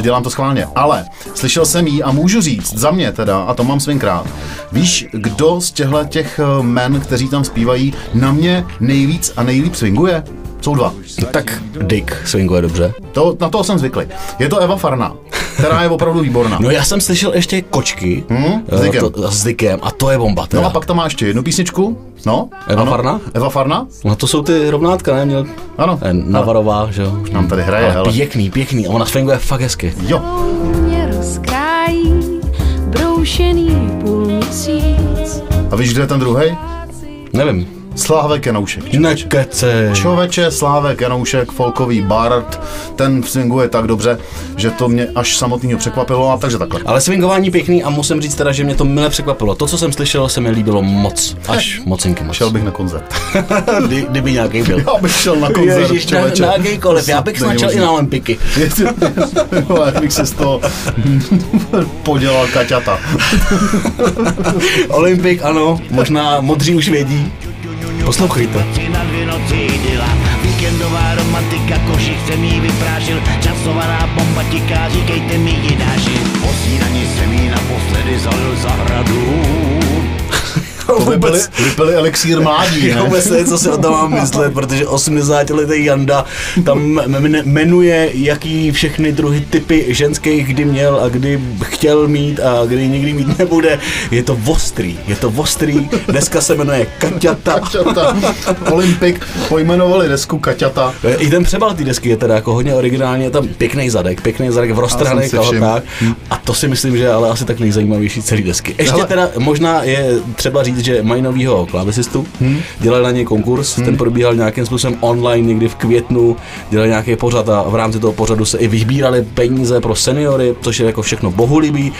Dělám to schválně. Ale slyšel jsem jí a můžu říct, za mě teda, a to mám svínkrát, víš, kdo z těchto těch eh, men, kteří tam zpívají, na mě nejvíc a nejlíp swinguje? Jsou dva. Tak Dick swinguje dobře. To, na toho jsem zvyklý. Je to Eva Farna, která je opravdu výborná. No já jsem slyšel ještě Kočky Hmm, s eh, Dickem. to, s Dickem a to je bomba teda. No a pak tam má ještě jednu písničku. No, Eva ano. Farna? Eva Farna? No to jsou ty rovnátka, ne? Měl Ano. eh, Navarová, že jo? Nám tady hraje, Ale hele. pěkný, pěkný. A ona swinguje fakt hezky. Jo. mě rozkrájí broušený půl měsíc. A víš, kde je ten druhý? Nevím. Slávek Janoušek. Nekece. Čověče, Slávek Janoušek, folkový bard, ten swinguje tak dobře, že to mě až samotného překvapilo a takže takhle. Ale swingování pěkný a musím říct teda, že mě to mile překvapilo. To, co jsem slyšel, se mi líbilo moc. Až mocinky moc. Šel bych na koncert. (laughs) Kdy, kdyby nějaký byl. Já bych šel na koncert, Ježiš, na, člověče. na jakýkoliv. Já bych snačil i na Olympiky. Jak (laughs) bych si z toho (laughs) podělal kaťata. Olympik, ano. Možná modří už vědí. Poslouchejte. Víkendová romantika, košík jsem jí vyprášil Časovaná bomba tiká, říkejte mi jináši Po jsem jí naposledy zalil zahradu vypili, vypili elixír mládí, Já ne? vůbec nevím, co si o tom mám myslet, protože 80 letý Janda tam jmen- jmenuje, jaký všechny druhy typy ženských kdy měl a kdy chtěl mít a kdy nikdy mít nebude. Je to ostrý, je to ostrý. Dneska se jmenuje Kaťata. Kaťata. Olympik pojmenovali desku Kaťata. I ten přebal té desky je teda jako hodně originální, je tam pěkný zadek, pěkný zadek v Já roztrhaných všiml. kalhotách a to si myslím, že je ale asi tak nejzajímavější celý desky. Ještě Hele. teda možná je třeba říct, že mají novýho klávesistu, Hmm. dělali na něj konkurs, ten probíhal nějakým způsobem online někdy v květnu, dělali nějaký pořad a v rámci toho pořadu se i vybírali peníze pro seniory, což je jako všechno bohulibý,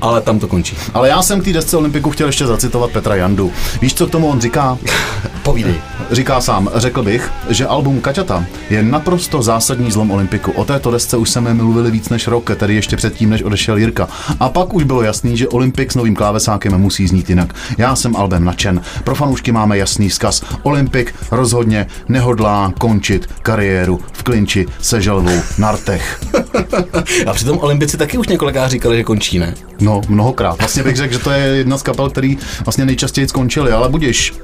ale tam to končí. Ale já jsem k té desce Olympiku chtěl ještě zacitovat Petra Jandu. Víš, co k tomu on říká? (laughs) Povídej. Říká sám, řekl bych, že album Kaťata je naprosto zásadní zlom Olympiku. O této desce už jsme mluvili víc než rok, tedy ještě předtím, než odešel Jirka. A pak už bylo jasný, že Olympik s novým klávesákem musí znít jinak. Já jsem albem nadšen. Pro fanoušky máme jasný vzkaz. Olympik rozhodně nehodlá končit kariéru v klinči se želvou na rtech. (laughs) A přitom Olympici taky už několikrát říkali, že končí, ne? No, mnohokrát. Vlastně bych řekl, že to je jedna z kapel, který vlastně nejčastěji skončili, ale budiš.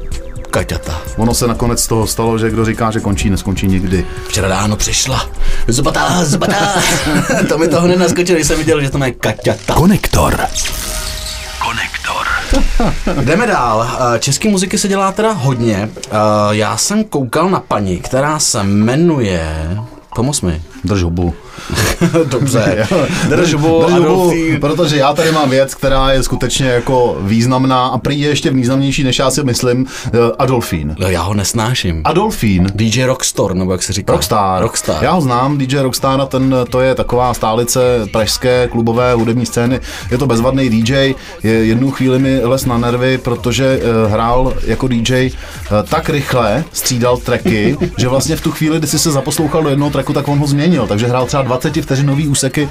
Kaťata. Ono se nakonec z toho stalo, že kdo říká, že končí, neskončí nikdy. Včera ráno přišla. Zbatá, zbatá. (laughs) to mi to hned naskočilo, když jsem viděl, že to má Kaťata. Konektor. (laughs) Jdeme dál. Eh, České muziky se dělá teda hodně. Eh, Já jsem koukal na paní, která se jmenuje... Pomoz mi. Drž hubu. (laughs) Dobře. (laughs) Drž hubu, protože já tady mám věc, která je skutečně jako významná a prý je ještě významnější, než já si myslím, eh, Adolfín. No já ho nesnáším. Adolfín. DJ Rockstar, nebo jak se říká? Rockstar. Rockstar. Já ho znám, DJ Rockstar, a ten to je taková stálice pražské klubové hudební scény. Je to bezvadný DJ, je, jednu chvíli mi les na nervy, protože uh, hrál jako DJ uh, tak rychle, střídal tracky, (laughs) že vlastně v tu chvíli, kdy jsi se zaposlouchal do jednoho tracku, tak on ho změnil. Takže hrál třeba 20 vteřinový úseky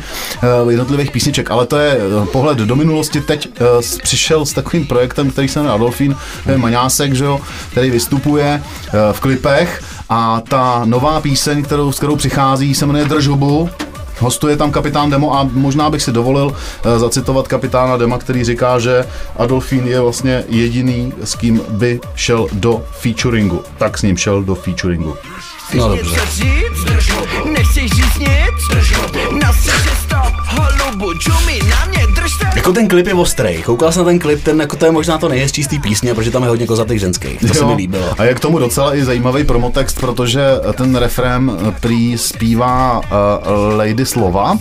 uh, jednotlivých písniček. Ale to je uh, pohled do minulosti. Teď uh, přišel s takovým projektem, který se jmenuje Adolfín, to je Maňásek, že jo, který vystupuje v klipech a ta nová píseň, kterou, s kterou přichází, se jmenuje Drž hubu. Hostuje tam kapitán Demo a možná bych si dovolil uh, zacitovat kapitána Dema, který říká, že Adolfín je vlastně jediný, s kým by šel do featuringu. Tak s ním šel do featuringu. No dobře. Nechceš říct nic? Na stop, holubu, čumí na mě, Jako ten klip je ostrý. Koukal jsem na ten klip, ten jako to je možná to nejhezčí z té písně, protože tam je hodně kozatých ženských. To se Jo. mi líbilo. A je k tomu docela i zajímavý promotext, protože ten refrém prý zpívá uh, Lady Slova,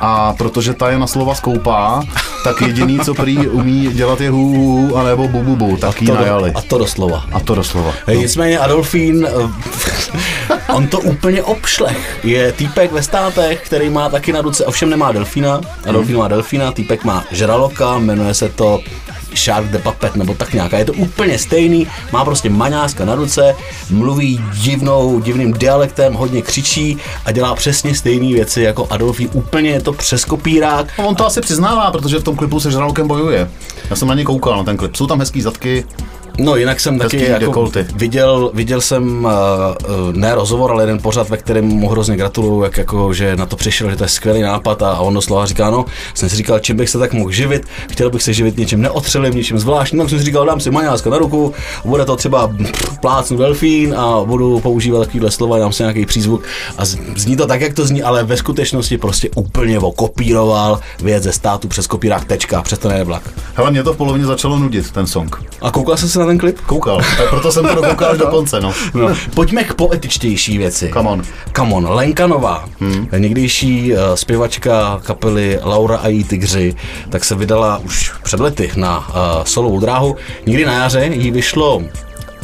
a protože ta je na slova skoupá, tak jediný, co prý umí dělat je hu, hu, hu anebo bu, bu, bu, tak do- najali. A to doslova. A to doslova. Hej, Nicméně Adolfín, eh, (laughs) on to úplně obšlech. Je týpek ve státech, který má taky na ruce, ovšem nemá delfína. Adolfín má delfína, týpek má žraloka, jmenuje se to Shark the Puppet, nebo tak nějaká. Je to úplně stejný, má prostě maňáska na ruce, mluví divnou, divným dialektem, hodně křičí a dělá přesně stejné věci jako Adolfín. Úplně je to přes kopírák. A on to asi přiznává, protože v tom klipu se žralokem bojuje. Já jsem na ně koukal, na ten klip. Jsou tam hezký zadky. No jinak jsem taky jako dekolty. viděl, viděl jsem uh, ne rozhovor, ale jeden pořad, ve kterém mu hrozně gratuluju, jak jako, že na to přišel, že to je skvělý nápad a, a on doslova říká, no, jsem si říkal, čím bych se tak mohl živit, chtěl bych se živit něčím neotřelým, něčím zvláštním, tak jsem si říkal, dám si maňáska na ruku, bude to třeba plácnu delfín a budu používat takovýhle slova, dám si nějaký přízvuk a z- zní to tak, jak to zní, ale ve skutečnosti prostě úplně okopíroval věc ze státu přes kopírák tečka, přes nejde vlak. Hele, mě to v polovině začalo nudit, ten song. A koukal jsem se na ten klip? Koukal, proto jsem to dokoukal až do konce, no. No, pojďme k poetičtější věci. Come on. Come on. Lenka Nová, hmm. někdejší uh, zpěvačka kapely Laura a její tygři, tak se vydala už před lety na uh, solovou dráhu. Někdy na jaře jí vyšlo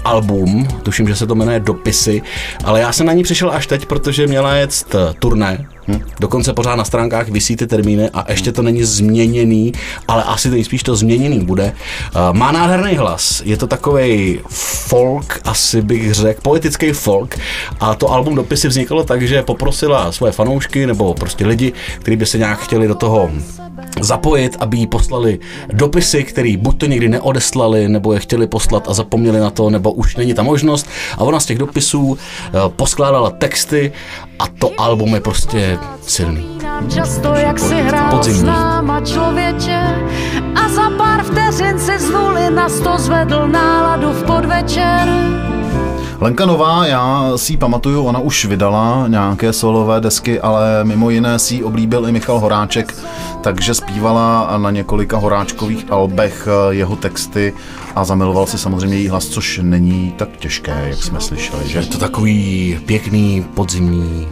album, tuším, že se to jmenuje Dopisy, ale já jsem na ní přišel až teď, protože měla jet eh, turné, hm? dokonce pořád na stránkách visí ty termíny a ještě to není změněný, ale asi nejspíš to změněný bude. Uh, má nádherný hlas, je to takový folk, asi bych řekl, poetický folk a to album Dopisy vzniklo tak, že poprosila svoje fanoušky nebo prostě lidi, kteří by se nějak chtěli do toho zapojit, aby jí poslali dopisy, které buď to někdy neodeslali, nebo je chtěli poslat a zapomněli na to, nebo už není ta možnost. A ona z těch dopisů eh, poskládala texty a to album je prostě silný. Často jak si hrál s Podzimní. náma člověče a za pár vteřin si z nuly na sto zvedl náladu v podvečer. Lenka Nová, já si ji pamatuju, ona už vydala nějaké solové desky, ale mimo jiné si ji oblíbil i Michal Horáček, takže zpívala na několika horáčkových albech eh, jeho texty a zamiloval si samozřejmě její hlas, což není tak těžké, jak jsme slyšeli. Že? Je to takový pěkný podzimní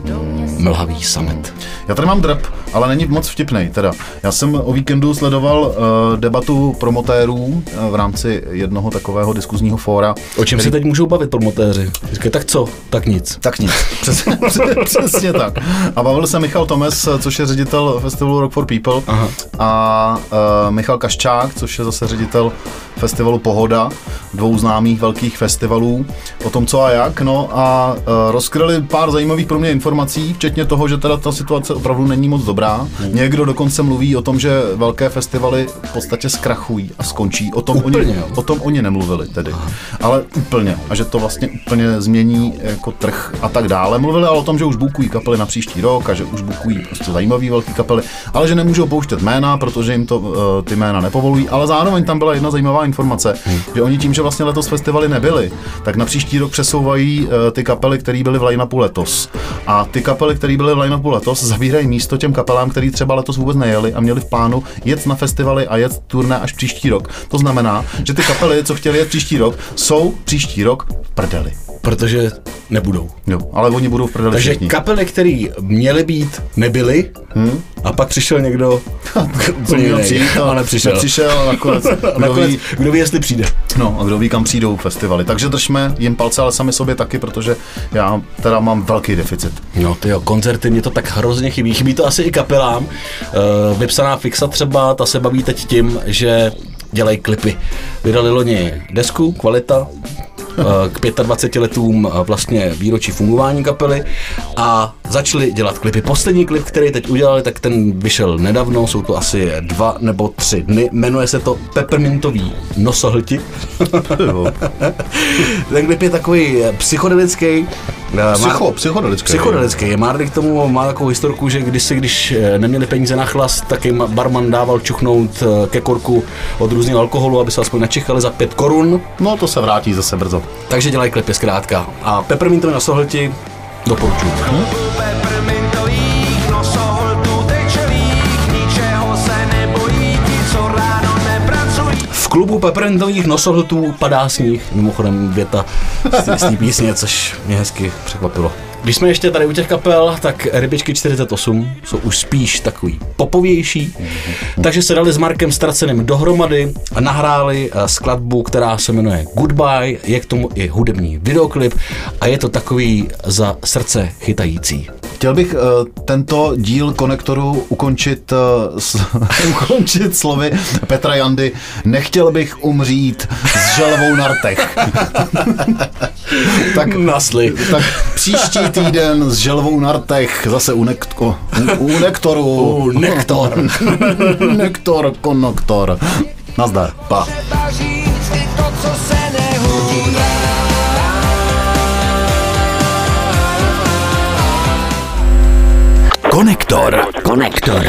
mlhavý samet. Já tady mám drep, ale není moc vtipnej. Teda. Já jsem o víkendu sledoval uh, debatu promotérů uh, v rámci jednoho takového diskuzního fóra. O čem se teď můžou bavit promotéři? Říkají, tak co? Tak nic. Tak nic. (laughs) Přesně, přesně tak. A bavil se Michal Tomes, což je ředitel festivalu Rock for People, Aha. a uh, Michal Kaščák, což je zase ředitel festivalu Pohoda, dvou známých velkých festivalů, o tom co a jak, no a uh, rozkryli pár zajímavých pro mě informací, včetně toho, že teda ta situace opravdu není moc dobrá. Hmm. Někdo dokonce mluví o tom, že velké festivaly v podstatě zkrachují a skončí. O tom, Úplně, oni, jo. o tom oni nemluvili tedy. Ale úplně. A že to vlastně úplně změní jako trh a tak dále. Mluvili ale o tom, že už bukují kapely na příští rok a že už bukují prostě zajímavý velký kapely, ale že nemůžou pouštět jména, protože jim to uh, ty jména nepovolují. Ale zároveň tam byla jedna zajímavá informace, hmm. že oni tím, že vlastně letos festivaly nebyly, tak na příští rok přesouvají uh, ty kapely, které byly v line-upu letos. A ty kapely, které byly v line-upu letos, zavírají místo těm kapelám, který třeba letos vůbec nejeli a měli v plánu jet na festivaly a jet turné až příští rok. To znamená, že ty kapely, co chtěli jet příští rok, jsou příští rok v prdeli. Protože nebudou. Jo, ale oni budou v prdeli Takže všichni. kapely, které měly být, nebyly Hmm? a pak přišel někdo (laughs) Co měl přijít, a nepřišel. Nepřišel (laughs) a nakonec, A kdo nakonec, ví, kdo ví, jestli přijde. No a kdo ví, kam přijdou festivaly. Takže držme jim palce, ale sami sobě taky, protože já teda mám velký deficit. No ty jo, koncerty mě to tak hrozně chybí. Chybí to asi i kapelám. Uh, vypsaná fixa třeba, ta se baví teď tím, že dělají klipy. Vydali loni desku, kvalita, k 25 letům eh, vlastně výročí fungování kapely a začali dělat klipy. Poslední klip, který teď udělali, tak ten vyšel nedávno, jsou to asi dva nebo tři dny. Jmenuje se to Peppermintový nosohlti. (laughs) ten klip je takový eh, psychodelický. Eh, má- Psycho, psychodelický. Psychodelický. Má k tomu má takovou historku, že když si, když eh, neměli peníze na chlast, tak jim barman dával čuchnout eh, ke korku od různého alkoholu, aby se aspoň načichali za 5 korun. No to se vrátí zase brzo. Takže dělají klipy zkrátka. A Peppermintovi na sohlti doporučuji. Peppermintových klubu Peppermintových nosohltů padá sníh. Mimochodem věta z té písně, což mě hezky překvapilo. Když jsme ještě tady u těch kapel, tak Rybičky 48 jsou už spíš takový popovější. Takže se dali s Markem Straceným dohromady a nahráli eh, skladbu, která se jmenuje Goodbye. Je k tomu i hudební videoklip a je to takový za srdce chytající. Chtěl bych uh, tento díl konektoru ukončit, uh, s, (laughs) ukončit slovy Petra Jandy. Nechtěl bych umřít s želvou na rtech. (laughs) tak, Nasli. tak příští týden s želvou na rtech zase u, nektko, u, u nektoru. U nektor. (laughs) nektor, konoktor. Nazdar. Pa. Třeba říct i to, co se nehodí. Konektor. Konektor.